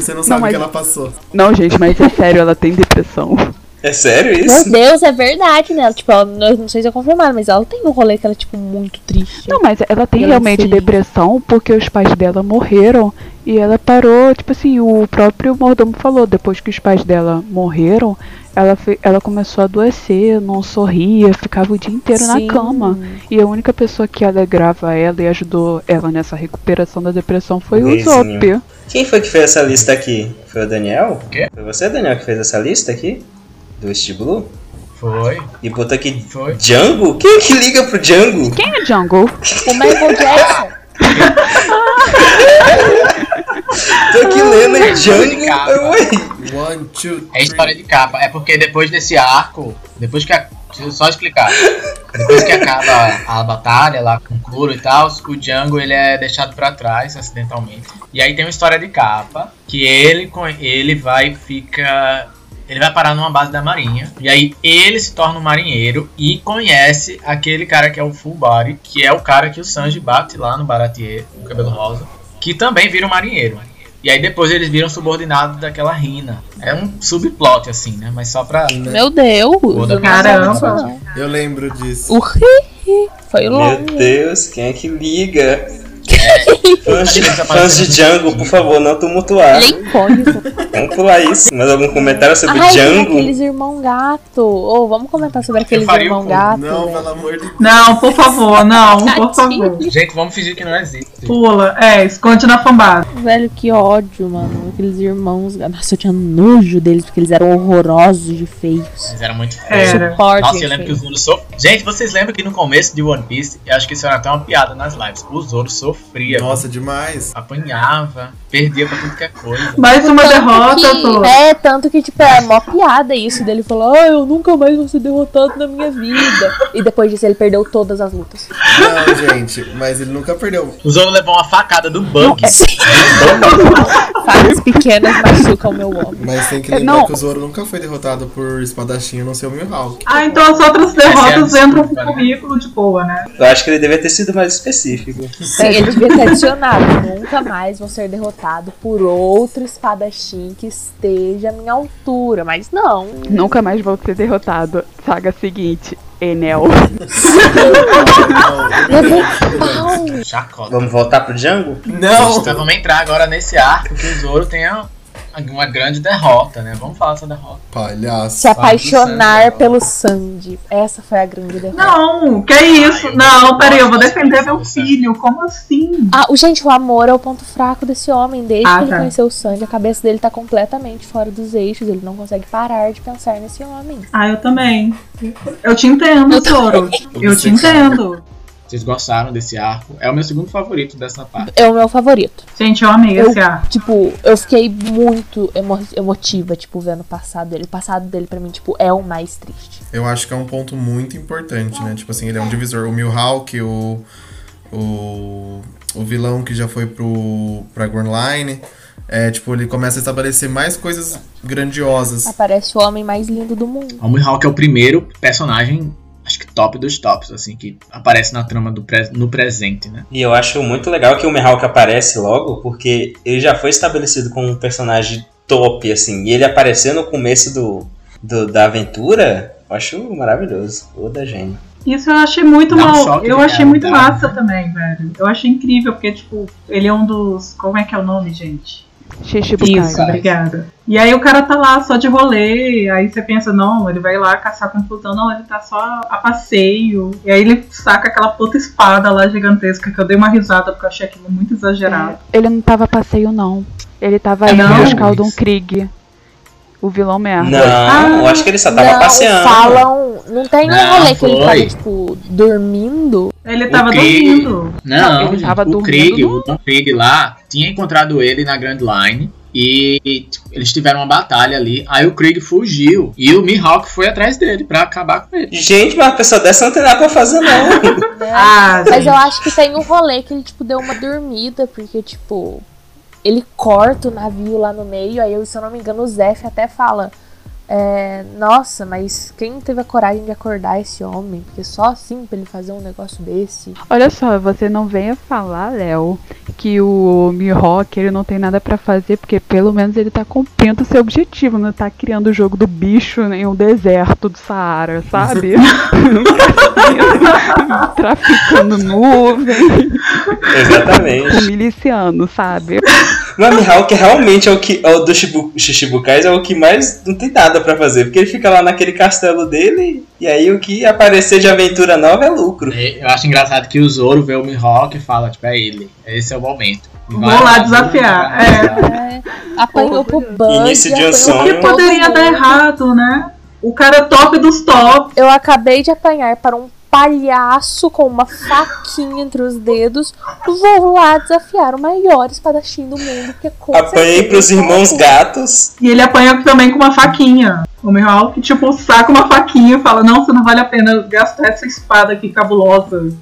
Você não sabe o mas- que ela passou. Não, gente, mas é sério, ela tem depressão. É sério Meu isso? Deus, é verdade, né? Ela, Tipo, ela, não não sei se é confirmado, mas ela tem um rolê que ela é, tipo, muito triste. Não, mas ela tem Ela realmente feliz. depressão porque os pais dela morreram e ela parou, tipo assim, o próprio mordomo falou, depois que os pais dela morreram, ela, ela começou a adoecer, não sorria, ficava o dia inteiro Sim. na cama. E a única pessoa que alegrava ela e ajudou ela nessa recuperação da depressão foi o. Zop. Quem foi que fez essa lista aqui? Foi o Daniel? quê? Foi você, Daniel, que fez essa lista aqui? Do East Blue? Foi, E botou aqui foi. Django? Quem é que liga pro Django? Quem é Jungle? O Michael Jackson. Tô aqui lendo e Django. One, two, É história de capa. É porque depois desse arco, depois que a, eu só explicar. Depois que acaba a batalha lá com o Kuro e tal, o Django ele é deixado pra trás acidentalmente. E aí tem uma história de capa que ele ele vai fica ele vai parar numa base da marinha e aí ele se torna um marinheiro e conhece aquele cara que é o Full Body, que é o cara que o Sanji bate lá no Baratier, o cabelo rosa, que também vira um marinheiro. E aí depois eles viram subordinados daquela Rina. É um subplot assim, né? Mas só pra Meu Deus. Caramba. Eu lembro disso. O ri foi Meu longe. Deus, quem é que liga? É. Fãs de, Eles fãs apareceram de Django, por favor, não tumultuar. É. Vamos pular isso. Mais algum comentário sobre Ai, Django? aqueles irmão gato. Ô, vamos comentar sobre aqueles irmão gato. Não, velho. pelo amor de Deus. Não, por favor, não, por favor. Gente, vamos fingir que não existe. Pula, é, esconde na fambada. Velho, que ódio, mano. Aqueles irmãos. Nossa, eu tinha nojo deles porque eles eram horrorosos de feios. Mas era muito feio. Era. Suporte. Nossa, eu lembro que o Zoro sofria. Gente, vocês lembram que no começo de One Piece, eu acho que isso era até uma piada nas lives. O Zoro sofria. Nossa, demais. Apanhava, perdia pra tudo que é coisa. Mais uma derrota, que, tô. É, tanto que, tipo, é mó piada isso dele falou, ah, eu nunca mais vou ser derrotado na minha vida. E depois disso ele perdeu todas as lutas. Não, gente, mas ele nunca perdeu. O Zoro levou uma facada do Bug. Facas pequenas machucam meu homem. Mas tem que É, lembrar não. que o Zoro nunca foi derrotado por espadachim, a não ser o Mihawk. Ah, então as outras é derrotas entram pro desculpa, né? currículo de boa, né? Eu acho que ele devia ter sido mais específico. Sim, ele devia ter adicionado. Nunca mais vou ser derrotado por outro espadachim que esteja à minha altura. Mas não. Nunca mais vou ser derrotado. Saga seguinte, Enel. Chacota. Vamos voltar pro Django? Não! Então vamos entrar agora nesse arco que o Zoro tem a- uma grande derrota, né? Vamos falar dessa derrota. Palhaço. Se apaixonar Sandy. pelo Sandy. Essa foi a grande derrota. Não, que isso? eu não, peraí, eu vou defender meu filho. Como assim? Ah, o gente, o amor é o ponto fraco desse homem. Desde Ah, que ele tá. conheceu o Sandy, a cabeça dele tá completamente fora dos eixos. Ele não consegue parar de pensar nesse homem. Ah, eu também. Eu te entendo, Zoro. Eu te entendo. Vocês gostaram desse arco? É o meu segundo favorito dessa parte. É o meu favorito. Gente, eu amei Eu- esse ar. Tipo, eu fiquei muito emo- emotiva, tipo, vendo o passado dele. O passado dele, pra mim, tipo, é o mais triste. Eu acho que é um ponto muito importante, né? Tipo assim, ele é um divisor. O Mihawk, o. O. O vilão que já foi pro. pra Line. É, tipo, ele começa a estabelecer mais coisas grandiosas. Aparece o homem mais lindo do mundo. O Mihawk é o primeiro personagem, acho que top dos tops, assim, que aparece na trama do pre- no presente, né? E eu acho muito legal que o Mihawk aparece logo, porque ele já foi estabelecido como um personagem top, assim. E ele aparecer no começo do, do- da aventura, eu acho maravilhoso. Toda gênio. Isso eu achei muito um mal. Eu achei muito realidade, massa né? também, velho. Eu achei incrível, porque, tipo, ele é um dos. Como é que é o nome, gente? Shichibukai. Isso, obrigada. E aí o cara tá lá só de rolê, aí você pensa, não, ele vai lá caçar confusão, não, ele tá só a passeio. E aí ele saca aquela puta espada lá gigantesca, que eu dei uma risada porque eu achei aquilo muito exagerado. Ele não tava a passeio, não. Ele tava É, indo não? buscar o Don Krieg. O vilão merda. Não, eu acho que ele só tava não, passeando. falam... Não tem um Não, rolê que ele tava, tipo, dormindo. Ele tava Krieg- dormindo. Não, ele gente, tava o dormindo Krieg, no- o Don Krieg lá, tinha encontrado ele na Grand Line. E tipo, eles tiveram uma batalha ali. Aí o Krieg fugiu. E o Mihawk foi atrás dele pra acabar com ele. Gente, mas uma pessoa dessa não tem nada pra fazer, não. Né? Ah, Mas eu acho que tem um rolê que ele, tipo, deu uma dormida, porque, tipo, ele corta o navio lá no meio, aí, eu, se eu não me engano, o Zef até fala. É, Nossa, mas quem teve a coragem de acordar esse homem? Porque só assim pra ele fazer um negócio desse. Olha só, você não venha falar, Léo, que o Mihawk ele não tem nada pra fazer, porque pelo menos ele tá cumprindo o seu objetivo, não tá criando o jogo do bicho em um deserto do Saara, sabe? Traficando nuvem com Exatamente. miliciano, sabe? Mas Mihawk realmente é o que. É o do Shibu- Shichibukais é o que mais não tem nada pra fazer. Porque ele fica lá naquele castelo dele. E aí o que aparecer de aventura nova é lucro. Eu acho engraçado que o Zoro vê o Mihawk e fala, tipo, é ele. Esse é o momento. Vou lá desafiar, É, apanhou pro Bug. Início de um pra que poderia dar errado, né? O cara é top dos tops. Eu acabei de apanhar para um palhaço com uma faquinha entre os dedos. Vou lá desafiar o maior espadachim do mundo. Porque com Apanhei pros irmãos gatos. E ele apanha também com uma faquinha. O Mihawk, tipo, saca uma faquinha e fala: Não, você não vale a pena gastar essa espada aqui cabulosa,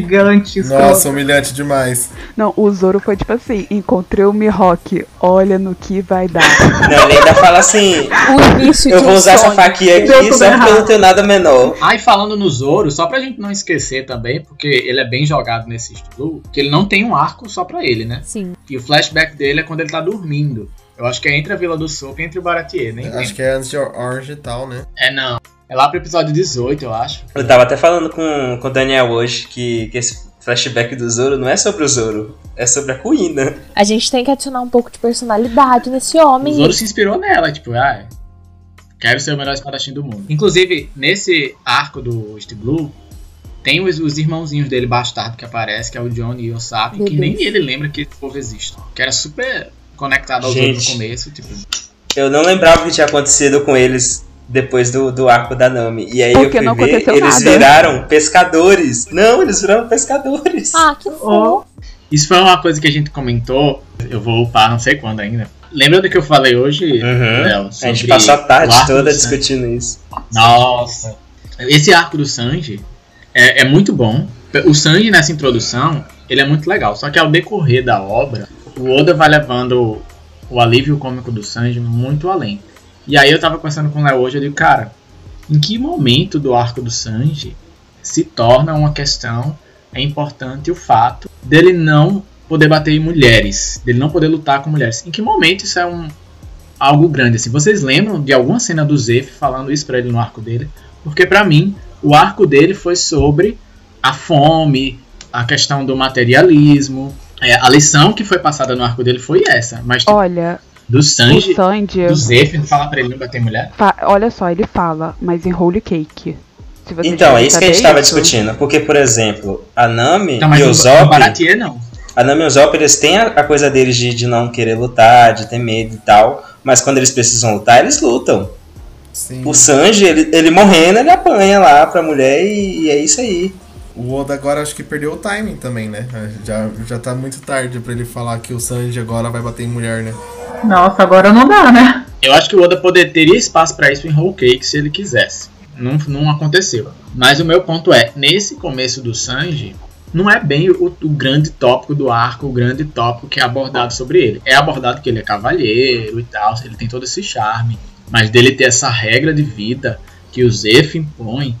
gigante. escrota." Nossa, humilhante demais. Não, o Zoro foi tipo assim, encontrei o Mihawk, olha no que vai dar. Não, ele ainda fala assim: O início Eu vou um usar essa sonho. faquinha Deu aqui só porque eu não tenho nada menor. Ah, e falando no Zoro, só pra gente não esquecer também, porque ele é bem jogado nesse estilo, que ele não tem um arco só pra ele, né? Sim. E o flashback dele é quando ele tá dormindo. Eu acho que é entre a Vila do Soco e entre o Baratier, nem Acho que é antes de Orange e tal, né? É não. É lá pro episódio 18, eu acho. Eu tava até falando com, com o Daniel hoje que, que esse flashback do Zoro não é sobre o Zoro, é sobre a Kuina. A gente tem que adicionar um pouco de personalidade nesse O homem. Zoro se inspirou nela, tipo, ah, quero ser o melhor espadachim do mundo. Inclusive, nesse arco do East Blue, tem os, os irmãozinhos dele bastardo que aparece, que é o Johnny e o Meu que nem ele lembra que esse povo existe. Que era super conectado ao Zoro no Gente. começo, tipo... Eu não lembrava o que tinha acontecido com eles depois do, do arco da Nami. E aí Porque eu fui ver, eles nada. viraram pescadores. Não, eles viraram pescadores. Ah, que fofo. Isso foi uma coisa que a gente comentou, eu vou upar não sei quando ainda. Lembra do que eu falei hoje, Uhum. Léo? a gente passou a tarde toda discutindo isso. Nossa. Esse arco do Sanji é, é muito bom. O Sanji nessa introdução, ele é muito legal. Só que ao decorrer da obra, o Oda vai levando o alívio cômico do Sanji muito além. E aí eu tava conversando com o Léo hoje, eu digo, cara, em que momento do arco do Sanji se torna uma questão, é importante o fato dele não poder bater em mulheres, dele não poder lutar com mulheres. Em que momento isso é um algo grande assim? Vocês lembram de alguma cena do Zef falando isso pra ele no arco dele? Porque pra mim, o arco dele foi sobre a fome, a questão do materialismo. É, a lição que foi passada no arco dele foi essa. Mas Olha, Do Sanji, Sanji, do Zef, não falar pra ele não bater mulher? fa- olha só, ele fala, mas em Holy Cake. Então, é isso que a gente saber tava isso- discutindo. Porque, por exemplo, a Nami Não, e o Zop. Não. A Nami e o Zop, eles têm a, a coisa deles de, de não querer lutar, de ter medo e tal. Mas quando eles precisam lutar, eles lutam. Sim. O Sanji, ele, ele morrendo, ele apanha lá pra mulher e, e é isso aí. O Oda agora acho que perdeu o timing também, né? Já, já tá muito tarde pra ele falar que o Sanji agora vai bater em mulher, né? Nossa, agora não dá, né? Eu acho que o Oda poder, teria espaço pra isso em Whole Cake se ele quisesse. Não, não aconteceu. Mas o meu ponto é, nesse começo do Sanji, não é bem o, o grande tópico do arco, o grande tópico que é abordado sobre ele. É abordado que ele é cavalheiro e tal, ele tem todo esse charme. Mas dele ter essa regra de vida que o Zef impõe,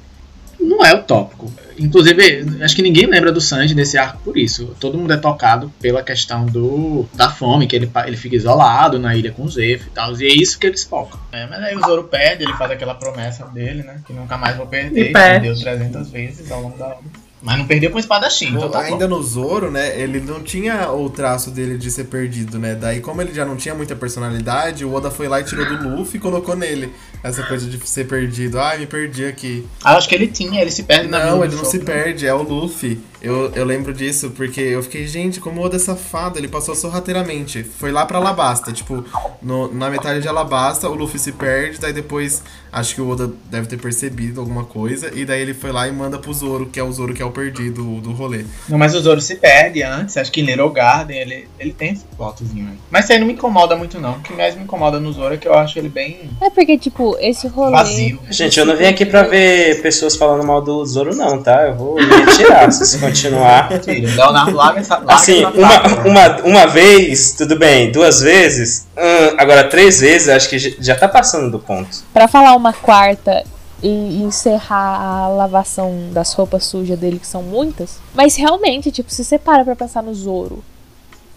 não é o tópico. Inclusive, acho que ninguém lembra do Sanji nesse arco por isso. Todo mundo é tocado pela questão do da fome, que ele, ele fica isolado na ilha com o Zef e tal. E é isso que eles focam. É, mas aí o Zoro perde, ele faz aquela promessa dele, né? Que nunca mais vou perder. E perde. Perdeu 300 vezes ao longo da obra. Mas não perdeu com espadachim, então tá bom. Ainda no Zoro, né, ele não tinha o traço dele de ser perdido, né? Daí, como ele já não tinha muita personalidade, o Oda foi lá e tirou do Luffy e colocou nele essa coisa de ser perdido. Ah, me perdi aqui. Ah, acho que ele tinha, ele se perde na Não, ele não se Chopper. perde, é o Luffy. Eu, eu lembro disso porque eu fiquei, gente, como o Oda é safado, ele passou sorrateiramente. Foi lá pra Alabasta, tipo, no- na metade de Alabasta, o Luffy se perde, daí depois acho que o Oda deve ter percebido alguma coisa, e daí ele foi lá e manda pro Zoro, que é o Zoro que é o perdido do rolê. Não, mas o Zoro se perde antes, acho que em Little Garden ele, ele tem esse plotzinho aí. Mas isso aí não me incomoda muito não. O que mais me incomoda no Zoro é que eu acho ele bem É porque, tipo, esse rolê. vazio. Gente, eu não vim aqui pra ver pessoas falando mal do Zoro, não, tá? Eu vou me retirar se isso continuar. Mentira, Leonardo larga essa Assim, uma, uma, uma vez, tudo bem, duas vezes, hum, agora três vezes, eu acho que já- já tá passando do ponto. Pra falar uma quarta e encerrar a lavação das roupas sujas dele, que são muitas. Mas realmente, tipo, se você para pra pensar no Zoro,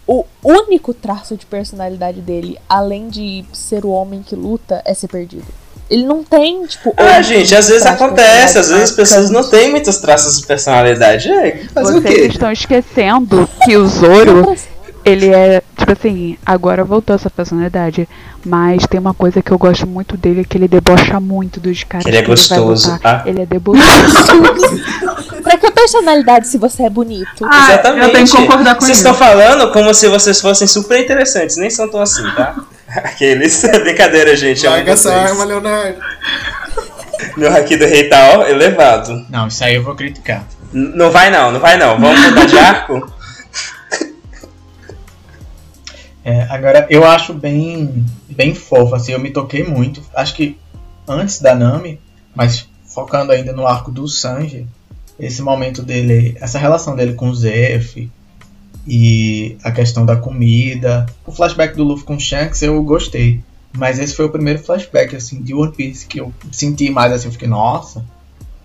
o único traço de personalidade dele, além de ser o homem que luta, é ser perdido. Ele não tem, tipo. Ah, gente, às vezes acontece, às vezes as pessoas não têm muitos traços de personalidade. É, fazer o Vocês quê? estão esquecendo que o Zoro, ele é, tipo assim, agora voltou essa personalidade. Mas tem uma coisa que eu gosto muito dele, que ele debocha muito dos caras. Ele é gostoso, lutar. ah. Ele é debochado. Pra que personalidade se você é bonito? Ah, Exatamente. eu tenho que concordar com Vocês estão falando como se vocês fossem super interessantes, nem são tão assim, tá? Aqueles. Brincadeira, gente. amo Larga essa vocês. arma, Leonardo. Meu haki do rei tá ó, elevado. Não, isso aí eu vou criticar. N- não vai não, não vai não. Vamos mudar de arco? É, agora, eu acho bem, bem fofo, assim, eu me toquei muito. Acho que antes da Nami, mas focando ainda no arco do Sanji, esse momento dele, essa relação dele com o Zef e a questão da comida. O flashback do Luffy com Shanks eu gostei. Mas esse foi o primeiro flashback, assim, de One Piece que eu senti mais, assim, eu fiquei, nossa.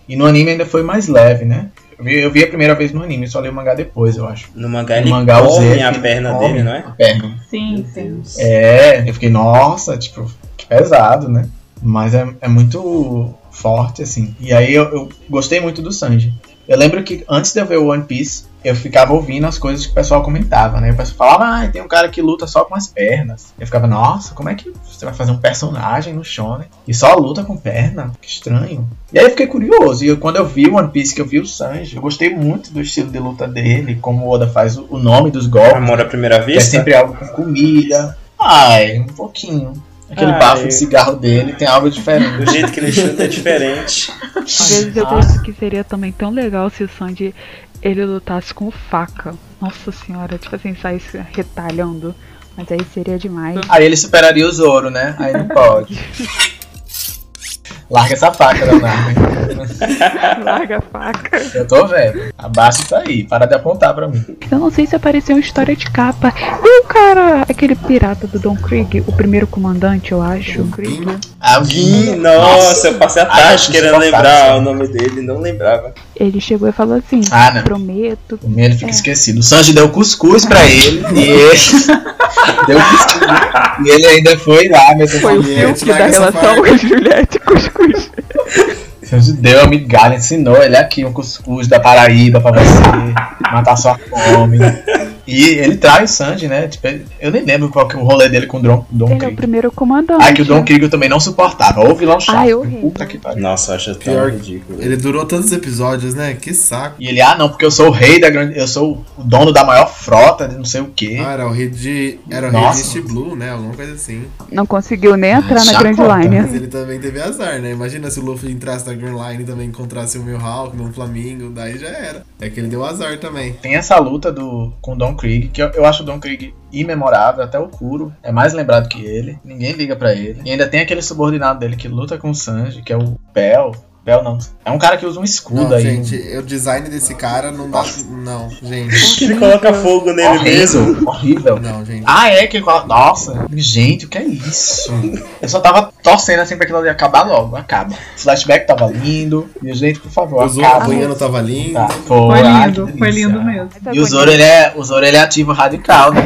E no anime ainda foi mais leve, né? Eu vi, eu vi a primeira vez no anime, só li o mangá depois, eu acho. No mangá No ele mangá o come Zef, a ele perna come dele, não é? A perna. Sim, sim. É, eu fiquei, nossa, tipo, que pesado, né? Mas é, é muito forte, assim. E aí eu, eu gostei muito do Sanji. Eu lembro que antes de eu ver o One Piece, eu ficava ouvindo as coisas que o pessoal comentava, né? O pessoal falava, ah, tem um cara que luta só com as pernas. Eu ficava, nossa, como é que você vai fazer um personagem no Shonen e só luta com perna? Que estranho. E aí eu fiquei curioso. E eu- quando eu vi o One Piece, que eu vi o Sanji, eu gostei muito do estilo de luta dele, como o Oda faz o, o nome dos golpes. Amor à primeira Que é vista? sempre algo com comida. Ai, um pouquinho. Aquele Ai. bafo de cigarro dele tem algo diferente. O jeito que ele chuta é diferente. Às vezes eu penso que seria também tão legal se o Sanji ele lutasse com faca. Nossa senhora, tipo assim, saísse retalhando. Mas aí seria demais. Aí ele superaria o Zoro, né? Aí não pode. Larga essa faca, Leonardo. Larga a faca. Eu tô vendo. Abaixa isso aí. Para de apontar pra mim. Eu não sei se apareceu uma história de capa. E o cara, aquele pirata do Don Krieg, o primeiro comandante, eu acho. Krieg. Ah, o Gui, nossa, eu passei a tarde querendo lembrar passar, o nome dele, não lembrava. Ele chegou e falou assim: Ah, não. Prometo. O ele fica É. esquecido. O Sanji deu cuscuz pra ele e ele deu cuscuz. E ele ainda foi lá, mesmo Foi o filtro da relação faca. Juliette Cuscuz. Sanji deu a migalha, ensinou ele aqui um cuscuz da Paraíba pra você matar sua fome. E ele traz o Sanji, né? Tipo, eu nem lembro qual que é o rolê dele com o Don, Don Ele é o Krieg. primeiro comandante. Ah, que o Don Krieg eu também não suportava. Ou vilão chato. Ai, horrível. Puta que pariu. Nossa, eu acho Pior- ridículo. Ele durou tantos episódios, né? Que saco. E ele, ah, não, porque eu sou o rei da grande. Eu sou o dono da maior frota de não sei o quê. Ah, era o rei de. Era o rei Nossa. de East Blue, né? Alguma coisa assim. Não conseguiu nem entrar na Grand. Line. Mas ele também teve azar, né? Imagina se o Luffy entrasse na Grand Line e também encontrasse o Mihawk no Flamingo, daí já era. É que ele deu azar também. Tem essa luta do, com o Don Krieg, que eu, eu acho o Don Krieg imemorável, até o Kuro é mais lembrado que ele, ninguém liga pra ele. E ainda tem aquele subordinado dele que luta com o Sanji, que é o Bell. Bell não, é um cara que usa um escudo Não, aí. gente, o design desse cara não dá. Não, gente. Ele coloca fogo nele mesmo. horrível, horrível. Não, gente. Ah, é que ele coloca. Nossa, gente, o que é isso? Eu só tava torcendo assim pra aquilo ali acabar logo. Acaba. O flashback tava lindo. E, gente, por favor, O Zoro tava lindo. Tá, Foi lindo, que foi lindo mesmo. E o Zoro, ele é, o Zoro, ele é ativo radical, né?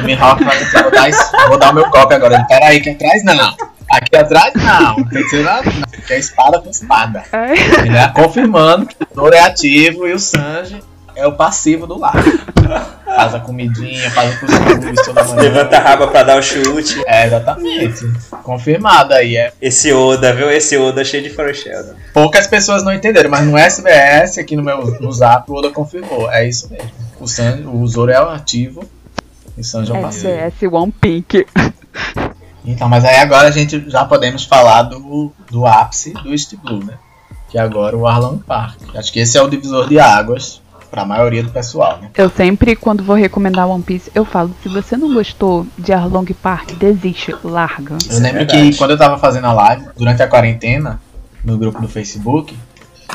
O Mihawk vai dizer, vou dar, isso- vou dar o meu copo agora. Ele, peraí, aqui atrás não. Aqui atrás não. Tem que ser lá, não. Que é espada com espada. É confirmando que o Zoro é ativo e o Sanji é o passivo do lado. Faz a comidinha, faz o cuscuz toda manhã. Levanta a raba pra dar o chute. É, exatamente. Confirmado aí. É. Esse Oda, viu? Esse Oda cheio de Foreshadowing. Poucas pessoas não entenderam, mas no SBS, aqui no meu no zap, o Oda confirmou. É isso mesmo. O, Sanji, o Zoro é o ativo e o Sanji é o passivo. SS One Pink. Então, mas aí agora a gente já podemos falar do, do ápice do East Blue, né? Que é agora o Arlong Park. Acho que esse é o divisor de águas pra maioria do pessoal, né? Eu sempre, quando vou recomendar One Piece, eu falo: se você não gostou de Arlong Park, desiste, larga. Eu é lembro verdade. que quando eu tava fazendo a live, durante a quarentena, no grupo do Facebook,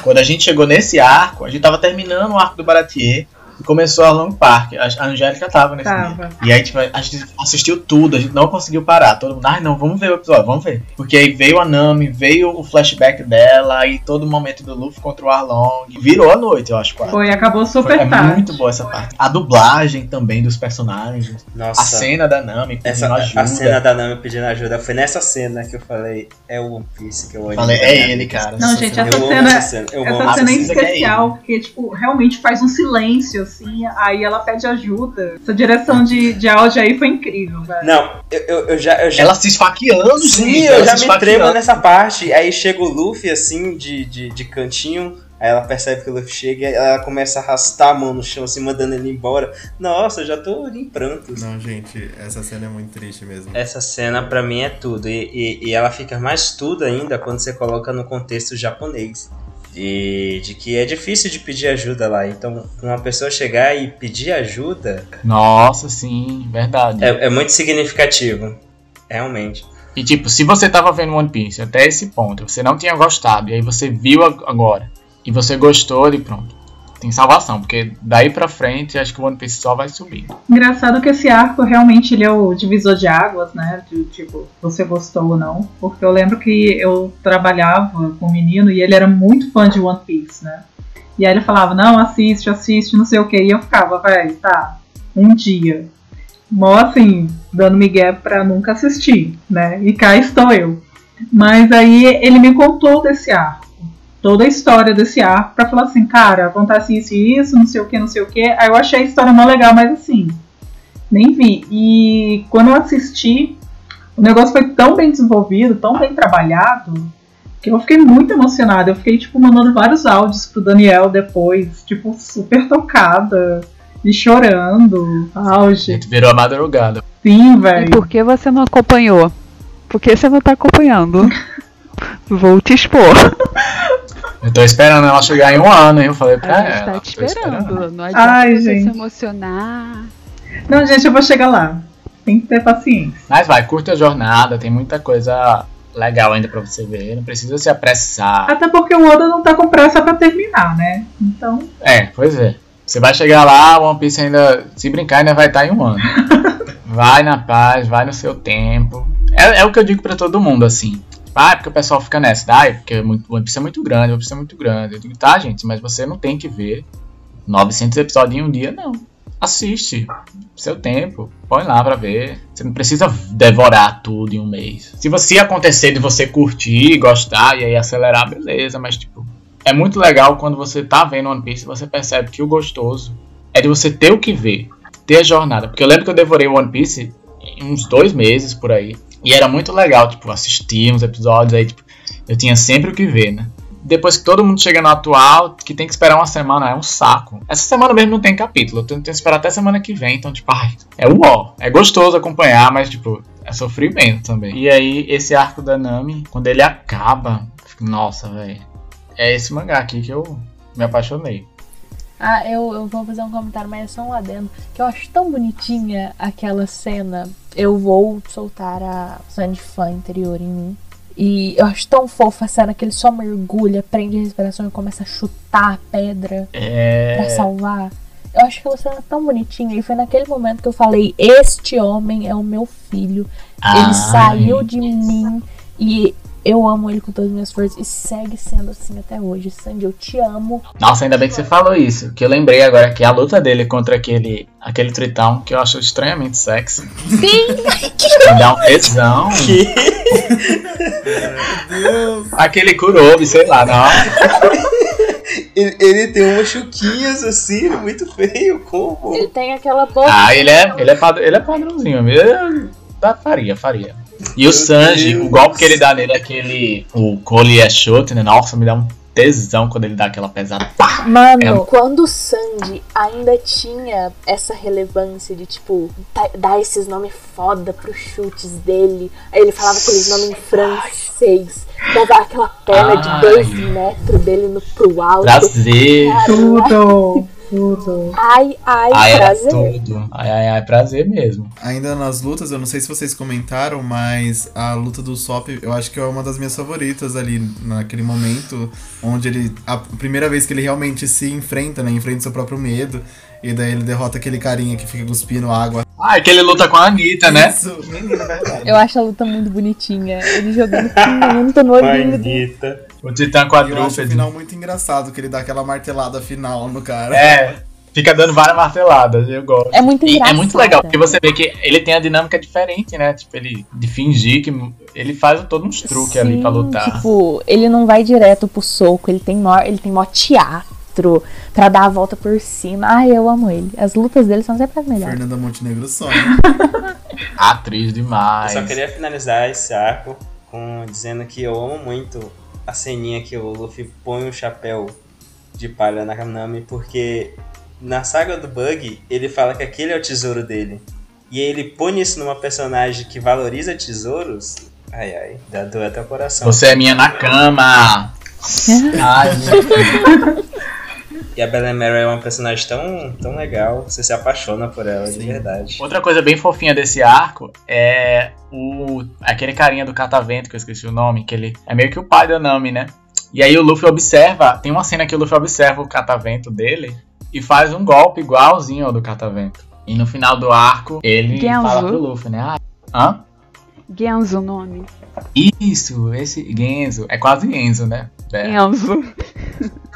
quando a gente chegou nesse arco, a gente tava terminando o arco do Baratier começou a Long Park. A Angélica tava nesse Tava. dia. E aí tipo, a gente assistiu tudo, a gente não conseguiu parar. Todo mundo, ai não, vamos ver o episódio, vamos ver. Porque aí veio a Nami, veio o flashback dela, aí todo momento do Luffy contra o Arlong. E virou a noite, eu acho, quase. Foi, acabou Foi- super é tarde. muito boa essa parte. A dublagem também dos personagens. Nossa. A cena da Nami pedindo Essa, ajuda. a cena da Nami pedindo ajuda foi nessa cena que eu falei, é o One Piece que eu olhei. Falei, é ele, cara. Não, gente, Eu essa amo cena, essa cena, eu essa cena é cena. especial, porque, tipo, realmente faz um silêncio, assim, aí ela pede ajuda. Essa direção de, de áudio aí foi incrível, velho. Não, eu, eu, eu já. Eu já Ela se esfaqueando, Sim, eu já se me tremo esfaqueando. nessa parte. Aí chega o Luffy, assim, de, de, de cantinho. Aí ela percebe que o Luffy chega e ela começa a arrastar a mão no chão, assim, mandando ele embora. Nossa, eu já tô em prantos. Não, gente, essa cena é muito triste mesmo. Essa cena pra mim é tudo. E, e, e ela fica mais tudo ainda quando você coloca no contexto japonês. De, de que é difícil de pedir ajuda lá. Então, uma pessoa chegar e pedir ajuda Nossa, sim, verdade. é, é muito significativo. Realmente. E tipo, se você tava vendo One Piece até esse ponto, você não tinha gostado, e aí você viu ag- agora, e você gostou, e pronto. Tem salvação, porque daí pra frente acho que o One Piece só vai subir. Engraçado que esse arco realmente ele é o divisor de águas, né? De, tipo, você gostou ou não. Porque eu lembro que eu trabalhava com um menino e ele era muito fã de One Piece, né? E aí ele falava, não, assiste, assiste, não sei o que. E eu ficava, velho, tá, um dia. Mó assim, dando migué pra nunca assistir, né? E cá estou eu. Mas aí ele me contou desse arco. Toda a história desse arco pra falar assim, cara, acontece isso e isso, não sei o que, não sei o que. Aí eu achei a história mó legal, mas assim, nem vi. E quando eu assisti, o negócio foi tão bem desenvolvido, tão bem trabalhado, que eu fiquei muito emocionada. Eu fiquei, tipo, mandando vários áudios pro Daniel depois, tipo, super tocada e chorando. A Auge. gente virou a madrugada. Sim, E velho. por que você não acompanhou? Por que você não tá acompanhando? Vou te expor. Eu tô esperando ela chegar em um ano, hein? Eu falei pra A gente ela. tá te tô esperando. Não adianta Ai, você gente. se emocionar. Não, gente, eu vou chegar lá. Tem que ter paciência. Mas vai, curta a jornada, tem muita coisa legal ainda pra você ver. Não precisa se apressar. Até porque o Oda não tá com pressa pra terminar, né? Então, É, pois é. Você vai chegar lá, o One Piece ainda, se brincar, ainda vai estar em um ano. vai na paz, vai no seu tempo. É, é o que eu digo pra todo mundo, assim. Ah, é porque o pessoal fica nessa. Ah, porque é muito- o One Piece é muito grande, o Piece é muito grande. Eu digo, tá, gente, mas você não tem que ver 900 episódios em um dia, não. Assiste. Seu tempo. Põe lá pra ver. Você não precisa devorar tudo em um mês. Se você acontecer de você curtir, gostar e aí acelerar, beleza. Mas, tipo, é muito legal quando você tá vendo One Piece você percebe que o gostoso é de você ter o que ver. ter a jornada. Porque eu lembro que eu devorei One Piece em uns dois meses por aí. E era muito legal, tipo, assistir uns episódios aí, tipo, eu tinha sempre o que ver, né? Depois que todo mundo chega no atual, que tem que esperar uma semana, é um saco. Essa semana mesmo não tem capítulo, eu tenho que esperar até semana que vem, então, tipo, ai, é o ó. É gostoso acompanhar, mas, tipo, é sofrimento também. E aí, esse arco da Nami, quando ele acaba, nossa, velho. É esse mangá aqui que eu me apaixonei. Ah, eu, eu vou fazer um comentário, mas é só um adendo. Que eu acho tão bonitinha aquela cena. Eu vou soltar a Sandy fã interior em mim. E eu acho tão fofa a cena que ele só mergulha, prende a respiração e começa a chutar a pedra É. pra salvar. Eu acho aquela cena tão bonitinha. E foi naquele momento que eu falei: Este homem é o meu filho. Ele Ai. saiu de mim e eu amo ele com todas as minhas forças. E segue sendo assim até hoje. Sandy, eu te amo. Nossa, ainda bem que você falou isso. Que eu lembrei agora que a luta dele contra aquele, aquele tritão, que eu acho estranhamente sexy. Sim! Me dá um tesão. Aquele Kurobi, sei lá, não. Ele, ele tem umas chuquinhas assim, muito feio, como? Ele tem aquela boca. Ah, ele é, ele é, pad- ele é padrãozinho mesmo. Faria, faria. E o Sanji, o golpe que ele dá nele, aquele. O Cole é shot, né? Nossa, me dá um tesão quando ele dá aquela pesada. Pá! Mano, É. quando o Sandy ainda tinha essa relevância de, tipo, dar esses nomes foda pros chutes dele. Aí ele falava aqueles nomes em francês. Dava aquela perna de Ai. dois metros dele no, pro alto. Prazer. Tudo, tudo. Ai, ai, Ai, é prazer. tudo. Ai, ai, ai, prazer mesmo. Ainda nas lutas, eu não sei se vocês comentaram, mas a luta do Sop, eu acho que é uma das minhas favoritas ali, naquele momento, onde ele. A primeira vez que ele realmente se enfrenta, né? Enfrenta o seu próprio medo. E daí ele derrota aquele carinha que fica cuspindo água. Ah, é que ele luta com a Anitta, né? Isso, menina, é verdade. Eu acho a luta muito bonitinha. Ele jogando pinta no olhinho dele. Anitta. O Titã E eu acho o quadrúpede. final muito engraçado, que ele dá aquela martelada final no cara. É, fica dando várias marteladas, eu gosto. É muito E engraçado. é muito legal, porque você vê que ele tem a dinâmica diferente, né? Tipo, ele de fingir que ele faz todos uns truques ali pra Sim, lutar. Tipo, ele não vai direto pro soco, ele tem mó, ele tem mó teatro pra dar a volta por cima. Ai, eu amo ele. As lutas dele são sempre as melhores. Fernanda Montenegro sonha. Atriz Eu demais. só queria finalizar esse arco com dizendo que eu amo muito a ceninha que o Luffy põe o chapéu de palha na Nami, porque na saga do Bug ele fala que aquele é o tesouro dele. E ele põe isso numa personagem que valoriza tesouros. Ai ai, dá dor até o coração. Você é minha na cama. Ai, E a Bella Mary é uma personagem tão, tão legal, você se apaixona por ela, de Sim. verdade. Outra coisa bem fofinha desse arco é o aquele carinha do catavento, que eu esqueci o nome, que ele é meio que o pai da Nami, né? E aí o Luffy observa, tem uma cena que o Luffy observa o catavento dele e faz um golpe igualzinho ao do catavento. E no final do arco, ele Genzo. fala pro Luffy, né? Ah, hã? Genzo o nome. Isso, esse Genzo. É quase Enzo, né? É. Genzo.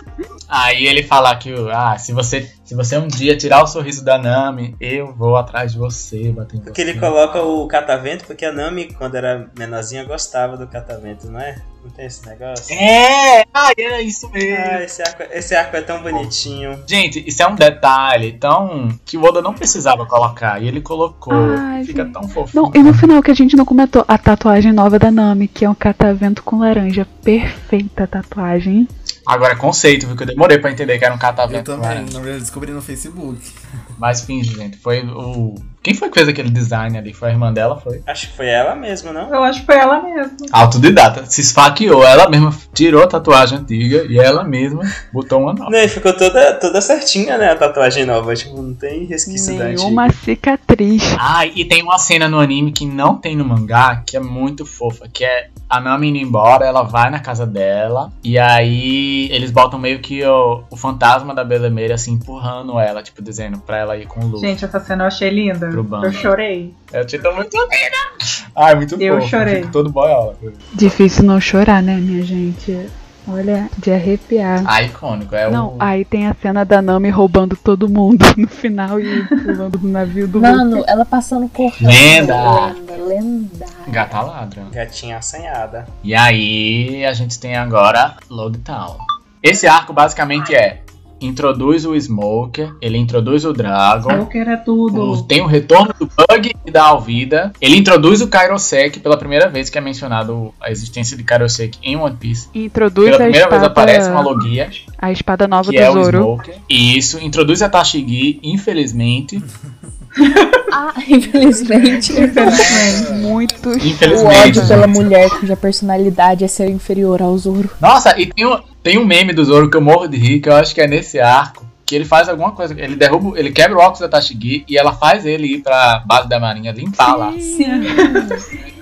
Aí ele fala que, ah, se você, se você um dia tirar o sorriso da Nami, eu vou atrás de você, bater em você. Porque ele coloca o catavento, porque a Nami, quando era menorzinha, gostava do catavento, não é? Não tem esse negócio? É, ah, era isso mesmo. Ah, esse arco, esse arco é tão bonitinho. Gente, isso é um detalhe tão que o Oda não precisava colocar e ele colocou. Ai, Fica gente. tão fofinho. Não, e no final que a gente não comentou, a tatuagem nova da Nami, que é um catavento com laranja. Perfeita a tatuagem. Agora, conceito, viu? Que eu demorei pra entender que era um Eu catavento. também, né? na verdade, descobri no Facebook. Mas finge, gente. Foi o. Quem foi que fez aquele design ali? Foi a irmã dela? Foi? Acho que foi ela mesma, não? Eu acho que foi ela mesma. Autodidata. Se esfaqueou. Ela mesma tirou a tatuagem antiga e ela mesma botou uma nova. Não, e ficou toda, toda certinha, né? A tatuagem nova. Tipo, não tem resquício da Nenhuma antiga. cicatriz. Ah, e tem uma cena no anime que não tem no mangá, que é muito fofa, que é a Nami indo embora, ela vai na casa dela, e aí eles botam meio que o, o fantasma da Belemeira, assim, empurrando ela, tipo, dizendo pra ela ir com o Luffy. Gente, essa cena eu achei linda. Pro bando. Eu chorei. Eu te dou muito linda! Ai, muito Eu fofo, chorei. fico todo boiola. Difícil não chorar, né, minha gente? Olha, de arrepiar. Ah, icônico, é Não, o... aí tem a cena da Nami roubando todo mundo no final e pulando do navio do Mano, Luffy. ela passando correndo. Lenda. Lenda, lenda. Gata ladra. Gatinha assanhada. E aí a gente tem agora Logtown. Esse arco basicamente é introduz o Smoker, ele introduz o Dragon. Smoker é tudo. o- tem o retorno do Bug e da Alvida. Ele introduz o Kairosek pela primeira vez que é mencionado a existência de Kairosek em One Piece. E introduz Pela a primeira vez espada, aparece uma logia, a espada nova que do é o Zoro. Smoker. E isso, introduz a Tashigi, infelizmente. Ah, infelizmente. Infelizmente. Muito O Infelizmente. ódio pela mulher cuja personalidade é ser inferior ao Zoro. Nossa, e tem um, tem um meme do Zoro que eu morro de rir, que eu acho que é nesse arco. Que ele faz alguma coisa, ele derruba, ele quebra o óculos da Tashigi e ela faz ele ir pra base da marinha limpar lá. Sim,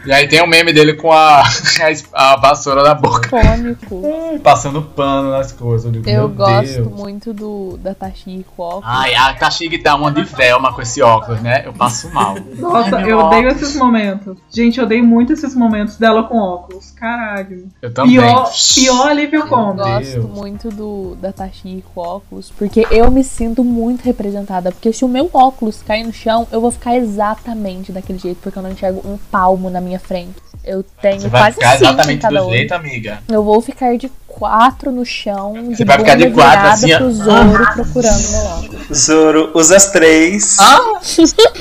E aí tem um meme dele com a, a, a vassoura na boca, cômico. passando pano nas coisas. digo, Eu gosto Deus. muito do da Tashigi com óculos. Ai, a Tashigi dá uma de Velma com esse óculos, né? Eu passo mal. Nossa, Ai, eu odeio óculos. esses momentos. Gente, eu odeio muito esses momentos dela com óculos. Caralho. Eu também. Pior, pior alívio cômico. Gosto Deus. muito do da Tashigi com óculos, porque eu me sinto muito representada. Porque se o meu óculos cair no chão, eu vou ficar exatamente daquele jeito, porque eu não enxergo um palmo na minha frente. Eu tenho Você vai quase ficar cinco em exatamente cada do olho. jeito, amiga. Eu vou ficar de quatro no chão, de Você vai ficar de quatro, assim, ó. pro Zoro procurando meu óculos. Zoro usa as três.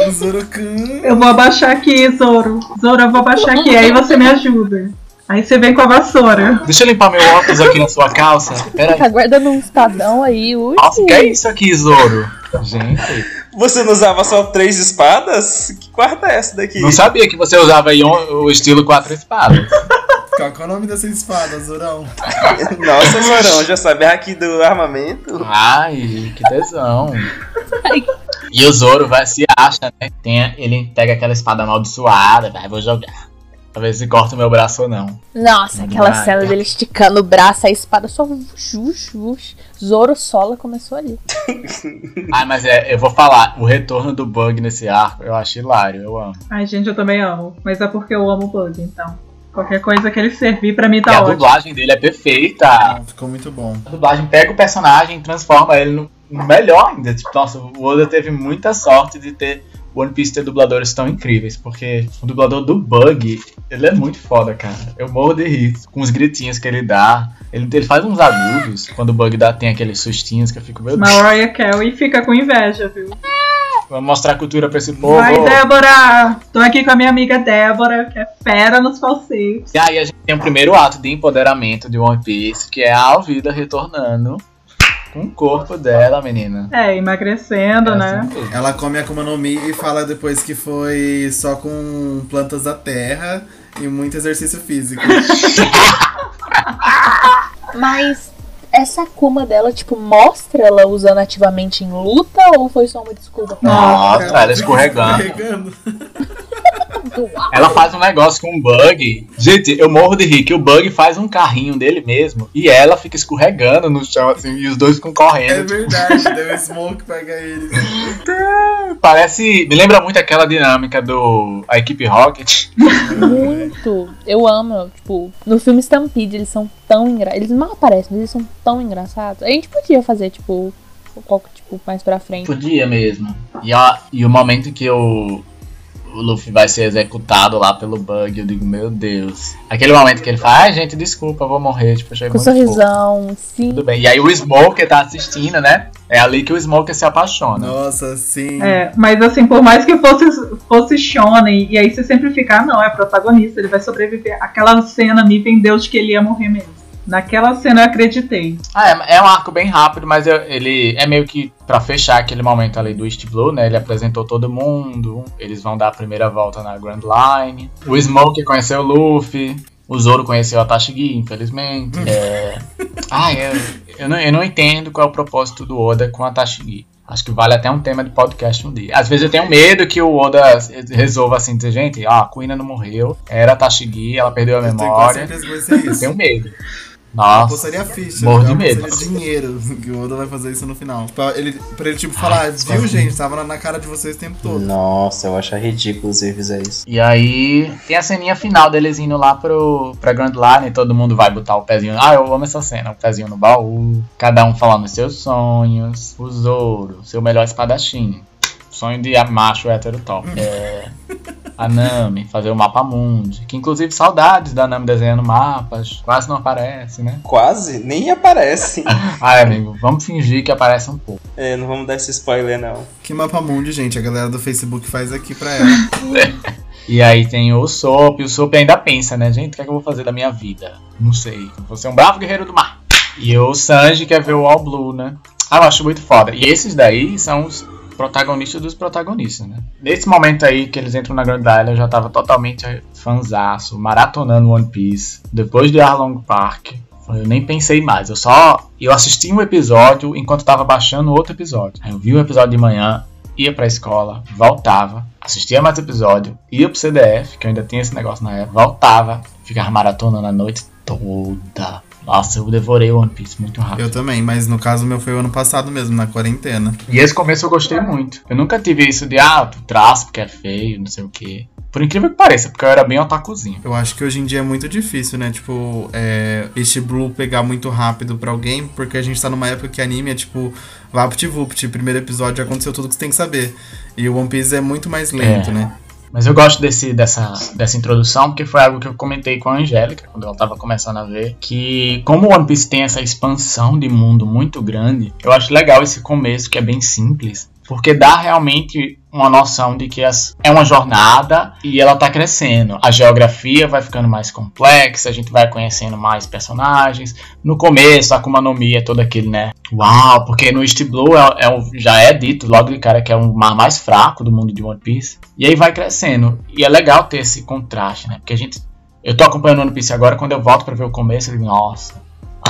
O Zoro-kun. Eu vou abaixar aqui, Zoro. Zoro, eu vou abaixar aqui, aí você me ajuda. Aí você vem com a vassoura. Deixa eu limpar meu óculos aqui na sua calça. Pera aí. Tá guardando um espadão aí, ui. Nossa, que é isso aqui, Zoro? Gente, Você não usava só três espadas? Que quarta é essa daqui? não sabia que você usava aí o o estilo quatro espadas. Qual é o nome dessa espada, Zorão? Nossa, Zorão, já sabe aqui do armamento? Ai, que tesão. E o Zoro vai se acha, né? Tem, ele pega aquela espada amaldiçoada, vai, vou jogar. Pra ver se corta o meu braço ou não. Nossa, aquela cena dele esticando o braço, a espada só vush. Zoro Sola começou ali. Ai, mas é, eu vou falar, o retorno do Bug nesse arco, eu acho hilário, eu amo. Ai, gente, eu também amo. Mas é porque eu amo o Bug, então. Qualquer coisa que ele servir pra mim e tá a ótimo. dublagem dele é perfeita. Ah, ficou muito bom. A dublagem pega o personagem e transforma ele no, no melhor ainda. Tipo, nossa, o Oda teve muita sorte de ter One Piece ter dubladores tão incríveis, porque o dublador do Bug, ele é muito foda, cara. Eu morro de rir com os gritinhos que ele dá. Ele, ele faz uns agudos quando o Bug dá, tem aqueles sustinhos que eu fico, meu Deus, Mariah Carey fica com inveja, viu? vamos mostrar cultura pra esse povo. Vai, Débora! Tô aqui com a minha amiga Débora, que é fera nos falsetes. E aí a gente tem o primeiro ato de empoderamento de One Piece, que é a Alvida retornando com o corpo dela, menina. É, emagrecendo, É né? assim. Ela come a Akuma no Mi e fala depois que foi só com plantas da terra e muito exercício físico. Mas essa Akuma dela, tipo, mostra ela usando ativamente em luta ou foi só uma desculpa pra Nossa, ela escorregando. escorregando. Uau. Ela faz um negócio com um bug. Gente, eu morro de rir que o bug faz um carrinho dele mesmo e ela fica escorregando no chão, assim, e os dois ficam É verdade, deu smoke pega eles. Parece. Me lembra muito aquela dinâmica do. A equipe Rocket. Muito. Eu amo, tipo, no filme Stampede eles são tão engraçados. Eles mal aparecem, mas eles são tão engraçados. A gente podia fazer, tipo, qual, tipo mais pra frente. Podia mesmo. E, ó, e o momento que o. O Luffy vai ser executado lá pelo bug, eu digo, meu Deus. Aquele momento que ele fala, ai gente, desculpa, eu vou morrer. Tipo, achei Com muito sorrisão, sim. Tudo bem. E aí o Smoker tá assistindo, né? É ali que o Smoker se apaixona. Nossa, sim. É, mas assim, por mais que fosse, fosse Shonen, e aí você sempre fica, ah, não, é protagonista, ele vai sobreviver. Aquela cena me vendeu de que ele ia morrer mesmo. Naquela cena eu acreditei. Ah, é, é um arco bem rápido, mas eu- ele é meio que pra fechar aquele momento ali do East Blue, né? Ele apresentou todo mundo, eles vão dar a primeira volta na Grand Line. O Smoke conheceu o Luffy, o Zoro conheceu a Tashigi, infelizmente. É... Ah, eu, eu, não, eu não entendo qual é o propósito do Oda com a Tashigi. Acho que vale até um tema de podcast um dia. Às vezes eu tenho medo que o Oda resolva assim, dizer, gente, ah, a Kuina não morreu, era a Tashigi, ela perdeu a Eu tenho memória. certeza vai ser Eu tenho medo. Eu Nossa. apostaria ficha. morro de medo. dinheiro que o Oda vai fazer isso no final. Pra ele, pra ele tipo, falar, viu, gente? Tava na, na cara de vocês o tempo todo. Nossa, eu acho ridículo se ele fizer isso. E aí tem a ceninha final deles indo lá pro, pra Grand Line e todo mundo vai botar o pezinho. Ah, eu amo essa cena, o pezinho no baú. Cada um falando os seus sonhos. O Zoro, seu melhor espadachim. Sonho de macho hétero top. É... a Nami fazer o mapa mundi. Que inclusive saudades da Nami desenhando mapas. Quase não aparece, né? Quase, nem aparece. Ai, amigo, vamos fingir que aparece um pouco. é, não vamos dar esse spoiler, não. Que mapa mundi, gente, a galera do Facebook faz aqui pra ela. E aí tem o Sop, e o Sop ainda pensa, né, gente, o que, é que eu vou fazer da minha vida? Não sei, vou ser um bravo guerreiro do mar. E o Sanji quer ver o All Blue, né? Ah, eu acho muito foda. E esses daí são os protagonistas dos protagonistas, né? Nesse momento aí que eles entram na Grand Isle, eu já tava totalmente fanzaço, maratonando One Piece. Depois de Arlong Park, eu nem pensei mais. Eu só. Eu assisti um episódio enquanto tava baixando outro episódio. Aí eu vi o episódio de manhã, ia pra escola, voltava, assistia mais episódio, ia pro CDF, que eu ainda tinha esse negócio na época, voltava, ficava maratonando a noite toda. Nossa, eu devorei One Piece muito rápido. Eu também, mas no caso o meu foi o ano passado mesmo, na quarentena. E esse começo eu gostei muito. Eu nunca tive isso de, ah, tu traço porque é feio, não sei o quê. Por incrível que pareça, porque eu era bem otakuzinho. Eu acho que hoje em dia é muito difícil, né? Tipo, é, este Blue pegar muito rápido pra alguém, porque a gente tá numa época que anime é tipo, vapt-vupt, primeiro episódio já aconteceu tudo que você tem que saber. E o One Piece é muito mais lento, É. né? Mas eu gosto desse, dessa, dessa introdução, porque foi algo que eu comentei com a Angélica, quando ela tava começando a ver, que como o One Piece tem essa expansão de mundo muito grande, eu acho legal esse começo, que é bem simples, porque dá realmente uma noção de que é uma jornada e ela tá crescendo. A geografia vai ficando mais complexa, a gente vai conhecendo mais personagens. No começo, a Akuma no Mi é todo aquele, né? Uau, porque no East Blue é, é já é dito logo de cara que é o mar mais fraco do mundo de One Piece. E aí vai crescendo. E é legal ter esse contraste, né? Porque a gente. Eu tô acompanhando One Piece agora, quando eu volto pra ver o começo, eu digo, nossa,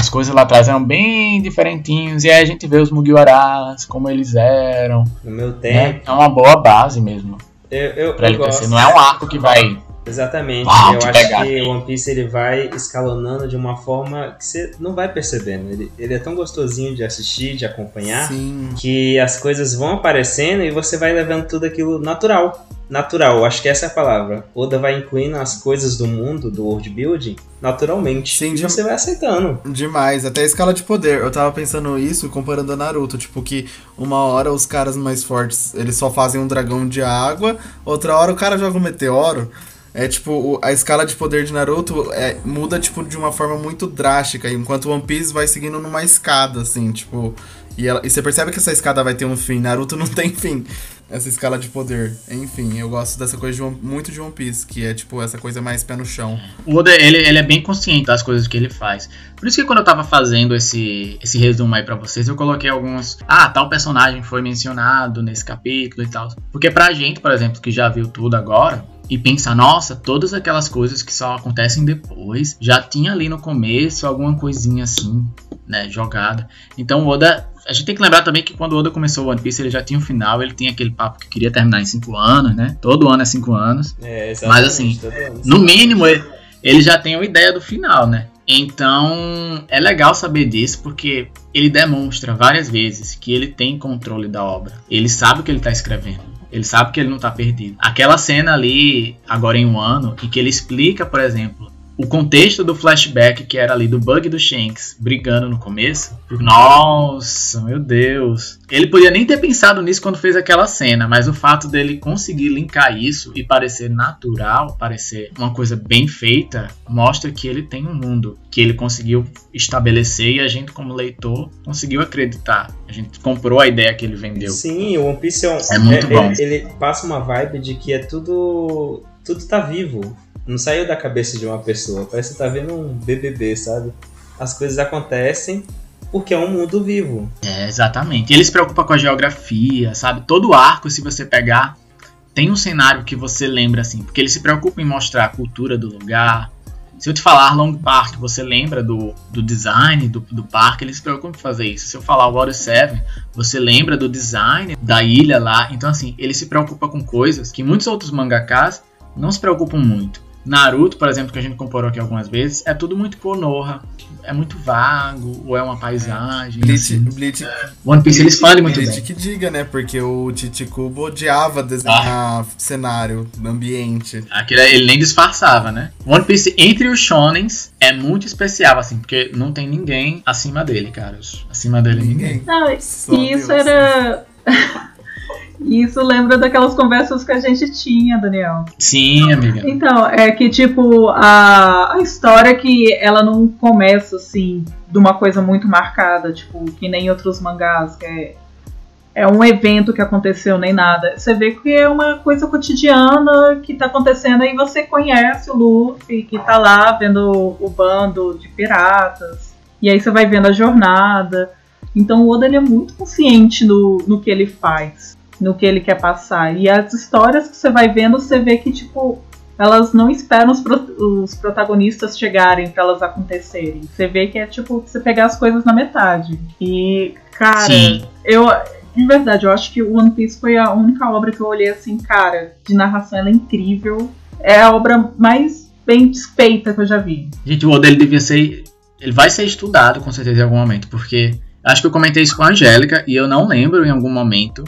as coisas lá atrás eram bem diferentinhos. E aí a gente vê os Mugiwaras, como eles eram. No meu Né? tempo, É uma boa base mesmo eu, eu, pra eu ele gosto. crescer. Não é um arco que vai. Exatamente. Uau, eu que acho que o One Piece ele vai escalonando de uma forma que você não vai percebendo. Ele, ele é tão gostosinho de assistir, de acompanhar, Sim. que as coisas vão aparecendo e você vai levando tudo aquilo natural. Natural, acho que essa é a palavra. Oda vai incluindo as coisas do mundo, do world building, naturalmente. Sim, e de- você vai aceitando. Demais, até a escala de poder. Eu tava pensando isso comparando a Naruto, tipo que uma hora os caras mais fortes, eles só fazem um dragão de água, outra hora o cara joga um meteoro. É tipo, a escala de poder de Naruto é, muda tipo de uma forma muito drástica, enquanto One Piece vai seguindo numa escada assim, tipo, e, ela- e você percebe que essa escada vai ter um fim, Naruto não tem fim. Essa escala de poder. Enfim, eu gosto dessa coisa de muito de One Piece, que é tipo essa coisa mais pé no chão. O Oda, ele, ele é bem consciente das coisas que ele faz. Por isso que quando eu tava fazendo esse, esse resumo aí pra vocês, eu coloquei alguns. Ah, tal personagem foi mencionado nesse capítulo e tal. Porque pra gente, por exemplo, que já viu tudo agora. E pensa, nossa, todas aquelas coisas que só acontecem depois, já tinha ali no começo alguma coisinha assim, né, jogada. Então o Oda, a gente tem que lembrar também que quando o Oda começou o One Piece, ele já tinha um final, ele tinha aquele papo que queria terminar em 5 anos, né? Todo ano é 5 anos. É, Mas, assim, ano. No mínimo, ele, ele já tem uma ideia do final, né? Então, é legal saber disso porque ele demonstra várias vezes que ele tem controle da obra. Ele sabe o que ele tá escrevendo. Ele sabe que ele não tá perdido. Aquela cena ali, agora em um ano, em que ele explica, por exemplo, o contexto do flashback que era ali do Bug do Shanks brigando no começo. Nossa, meu Deus. Ele podia nem ter pensado nisso quando fez aquela cena, mas o fato dele conseguir linkar isso e parecer natural, parecer uma coisa bem feita, mostra que ele tem um mundo que ele conseguiu estabelecer e a gente, como leitor, conseguiu acreditar. A gente comprou a ideia que ele vendeu. Sim, o One Piece é, um, É muito bom. Ele, ele passa uma vibe de que é tudo. Tudo tá vivo. Não saiu da cabeça de uma pessoa. Parece que tá vendo um BBB, sabe? As coisas acontecem porque é um mundo vivo. É, exatamente. E ele se preocupa com a geografia, sabe? Todo arco, se você pegar, tem um cenário que você lembra, assim. Porque ele se preocupa em mostrar a cultura do lugar. Se eu te falar Long Park, você lembra do, do design do, do parque, ele se preocupa em fazer isso. Se eu falar Water 7, você lembra do design da ilha lá. Então, assim, ele se preocupa com coisas que muitos outros mangakás não se preocupam muito. Naruto, por exemplo, que a gente comparou aqui algumas vezes, é tudo muito Konoha. É muito vago, ou é uma paisagem. Bleach, assim. Bleach, One Piece ele expande muito Bleach bem. que diga, né? Porque o Titicubo odiava desenhar cenário, ambiente. Aquele, ele nem disfarçava, né? One Piece entre os shonens é muito especial, assim, porque não tem ninguém acima dele, cara. Acima dele ninguém. Ninguém. Não, Só isso Deus. era. Isso lembra daquelas conversas que a gente tinha, Daniel. Sim, amiga. Então, é que tipo, a, a história que ela não começa assim, de uma coisa muito marcada, tipo, que nem outros mangás, que é, é um evento que aconteceu nem nada. Você vê que é uma coisa cotidiana que tá acontecendo e você conhece o Luffy, que tá lá vendo o bando de piratas. E aí você vai vendo a jornada. Então o Oda ele é muito consciente no, no que ele faz, no que ele quer passar. E as histórias que você vai vendo, você vê que, tipo, elas não esperam os, pro- os protagonistas chegarem pra elas acontecerem. Você vê que é tipo você pegar as coisas na metade. E, cara, Sim. eu. De verdade, eu acho que o One Piece foi a única obra que eu olhei assim, cara, de narração ela é incrível. É a obra mais bem feita que eu já vi. Gente, o Oda ele devia ser. Ele vai ser estudado com certeza em algum momento, porque acho que eu comentei isso com a Angélica e eu não lembro em algum momento.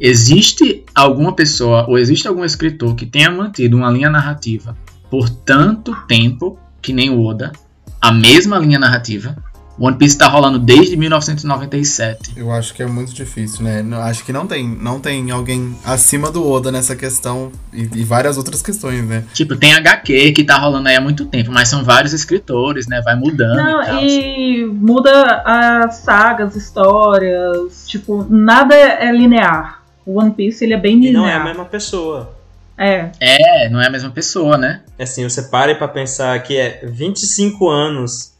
Existe alguma pessoa ou existe algum escritor que tenha mantido uma linha narrativa por tanto tempo que nem o Oda, a mesma linha narrativa. One Piece tá rolando desde 1997. Eu acho que é muito difícil, né? Não- Acho que não tem, não tem alguém acima do Oda nessa questão e, e várias outras questões, né? Tipo, tem HQ que tá rolando aí há muito tempo, mas são vários escritores, né? Vai mudando e Não, tal. e muda as sagas, histórias, tipo, nada é linear. O One Piece ele é bem E linear. não é a mesma pessoa. É. É, não é a mesma pessoa, né? Assim, você para pra pensar que é 25 anos.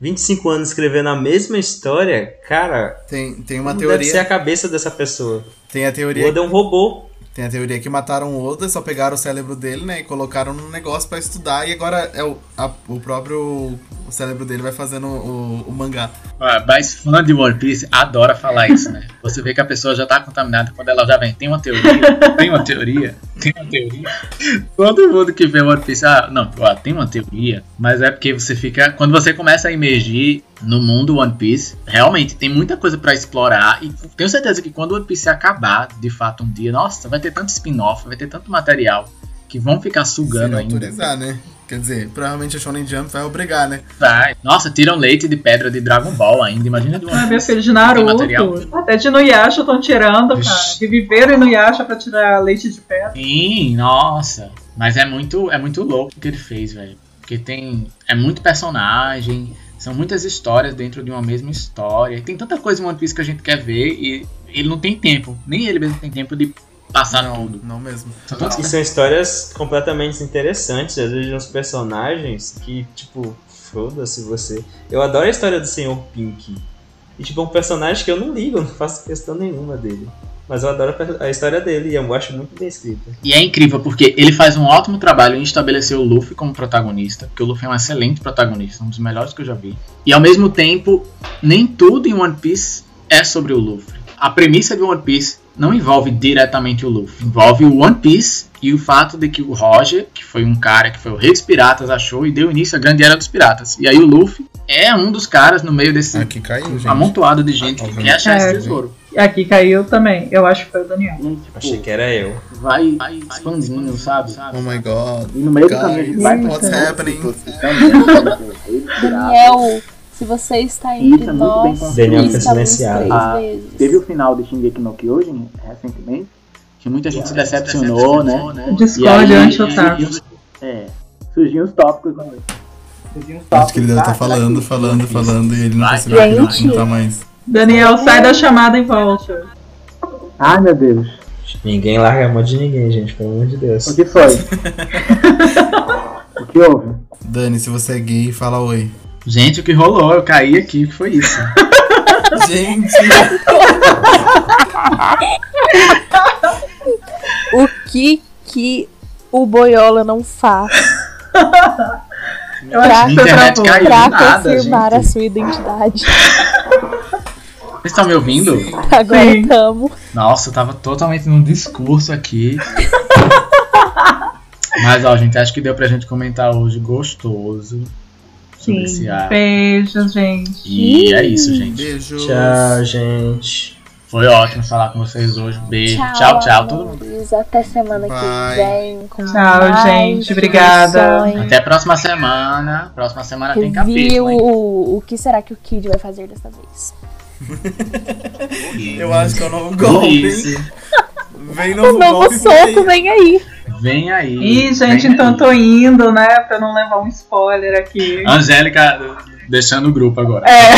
25 anos escrevendo a mesma história, cara, Tem, tem uma como deve ser a teoria. cabeça dessa pessoa. Tem a O teoria. Oda é um robô. Tem a teoria que mataram o Oda, só pegaram o cérebro dele, né? E colocaram num negócio pra estudar. E agora é o, a- o próprio o cérebro dele vai fazendo o, o mangá. Ah, Mas fã de One Piece adora falar isso, né? Você vê que a pessoa já tá contaminada quando ela já vem. Tem uma teoria, tem uma teoria, tem uma teoria. Todo mundo que vê One Piece, ah, não, tem uma teoria, mas é porque você fica. Quando você começa a emergir no mundo One Piece, realmente tem muita coisa pra explorar. E tenho certeza que quando One Piece acabar, de fato, um dia, nossa, vai ter tanto spin-off, vai ter tanto material que vão ficar sugando ainda. autorizar, né? Quer dizer, provavelmente a Shonen Jump vai obrigar, né? Vai. Nossa, tiram leite de pedra de Dragon Ball ainda. Imagina de One Ah, meu filho de Naruto. material. Até de Inuyasha estão tirando, Vixe. cara. Que viveram Inuyasha pra tirar leite de pedra. Sim, nossa. Mas é muito, é muito louco o que ele fez, velho. Porque tem. É muito personagem. São muitas histórias dentro de uma mesma história. E tem tanta coisa em One Piece que a gente quer ver e ele não tem tempo. Nem ele mesmo tem tempo de passar não, tudo. não mesmo. E são histórias completamente interessantes, às vezes de uns personagens que, tipo, foda-se você. Eu adoro a história do Senhor Pink. E, tipo, é um personagem que eu não ligo, não faço questão nenhuma dele. Mas eu adoro a história dele e eu acho muito bem escrita. E é incrível porque ele faz um ótimo trabalho em estabelecer o Luffy como protagonista, porque o Luffy é um excelente protagonista, um dos melhores que eu já vi. E ao mesmo tempo, nem tudo em One Piece é sobre o Luffy. A premissa de One Piece não envolve diretamente o Luffy, envolve o One Piece e o fato de que o Roger, que foi um cara que foi o rei dos piratas, achou e deu início à grande era dos piratas. E aí o Luffy é um dos caras no meio desse Aqui caiu, gente. amontoado de gente que quer achar esse É. tesouro. E aqui caiu também. Eu acho que foi o Daniel. E, tipo, Achei que era eu. vai expandindo, sabe? Oh my god. E no meio do caminho Guys, vai what's happening? pessoas que também você está Isso entre é muito bem nós. Daniel foi silenciado. Ah. Teve o final de Shingeki no Kyojin recentemente. Que muita gente se decepcionou, né? Discord E aí- anti-otaku. É, surgiam os tópicos no Surgiam os Acho que ele deve estar Ah, falando, aqui. falando, falando e ele não conseguiu tá mais. Daniel, sai da chamada e volta. Ai meu Deus, Ninguém larga a mão de ninguém, gente, pelo amor de Deus. o que foi? o que houve? Dani, se você é gay, fala oi. Gente, o que rolou? Eu caí aqui, o que foi isso? Gente! O que que o Boiola não faz Eu acho que travou. caiu. pra nada, confirmar gente. a sua identidade? Vocês estão me ouvindo? Agora Sim. estamos. Nossa, eu tava totalmente num discurso aqui. Mas, ó, gente, acho que deu pra gente comentar hoje gostoso Sim. Beijos, gente. E é isso, gente. Beijo. Tchau, gente. Foi ótimo falar com vocês hoje. Beijo. Tchau, tchau, todo mundo. Até semana Bye. que vem. Com Tchau, mais gente. Obrigada. Até a próxima semana. Próxima semana tem Review capítulo, hein? o, o que será que o Kid vai fazer dessa vez? Eu acho que é o novo golpe. Vem O novo, novo golpe, soco vem aí. Vem aí. Ih, gente, então aí. tô indo, né? Pra não levar um spoiler aqui. Angélica deixando o grupo agora. É,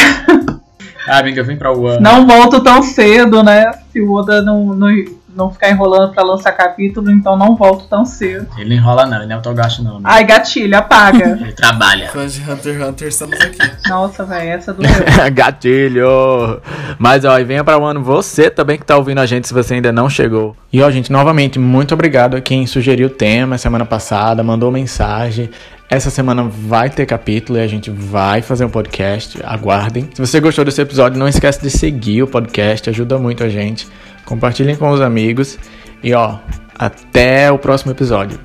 Ah, amiga, vem pra One. não volto tão cedo, né? Se o Oda não, não, não ficar enrolando pra lançar capítulo, então não volto tão cedo. Ele não enrola não, ele não é autogasto não. amiga. Ai, gatilho, apaga. Ele trabalha. Fãs de Hunter x Hunter, estamos aqui. Nossa, velho, essa doeu. Gatilho! Mas ó, e venha pra One você também que tá ouvindo a gente se você ainda não chegou. E ó, gente, novamente, muito obrigado a quem sugeriu o tema semana passada, mandou mensagem. Essa semana vai ter capítulo e a gente vai fazer um podcast. Aguardem. Se você gostou desse episódio, não esquece de seguir o podcast, ajuda muito a gente. Compartilhem com os amigos. E ó, até o próximo episódio.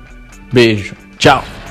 Beijo. Tchau!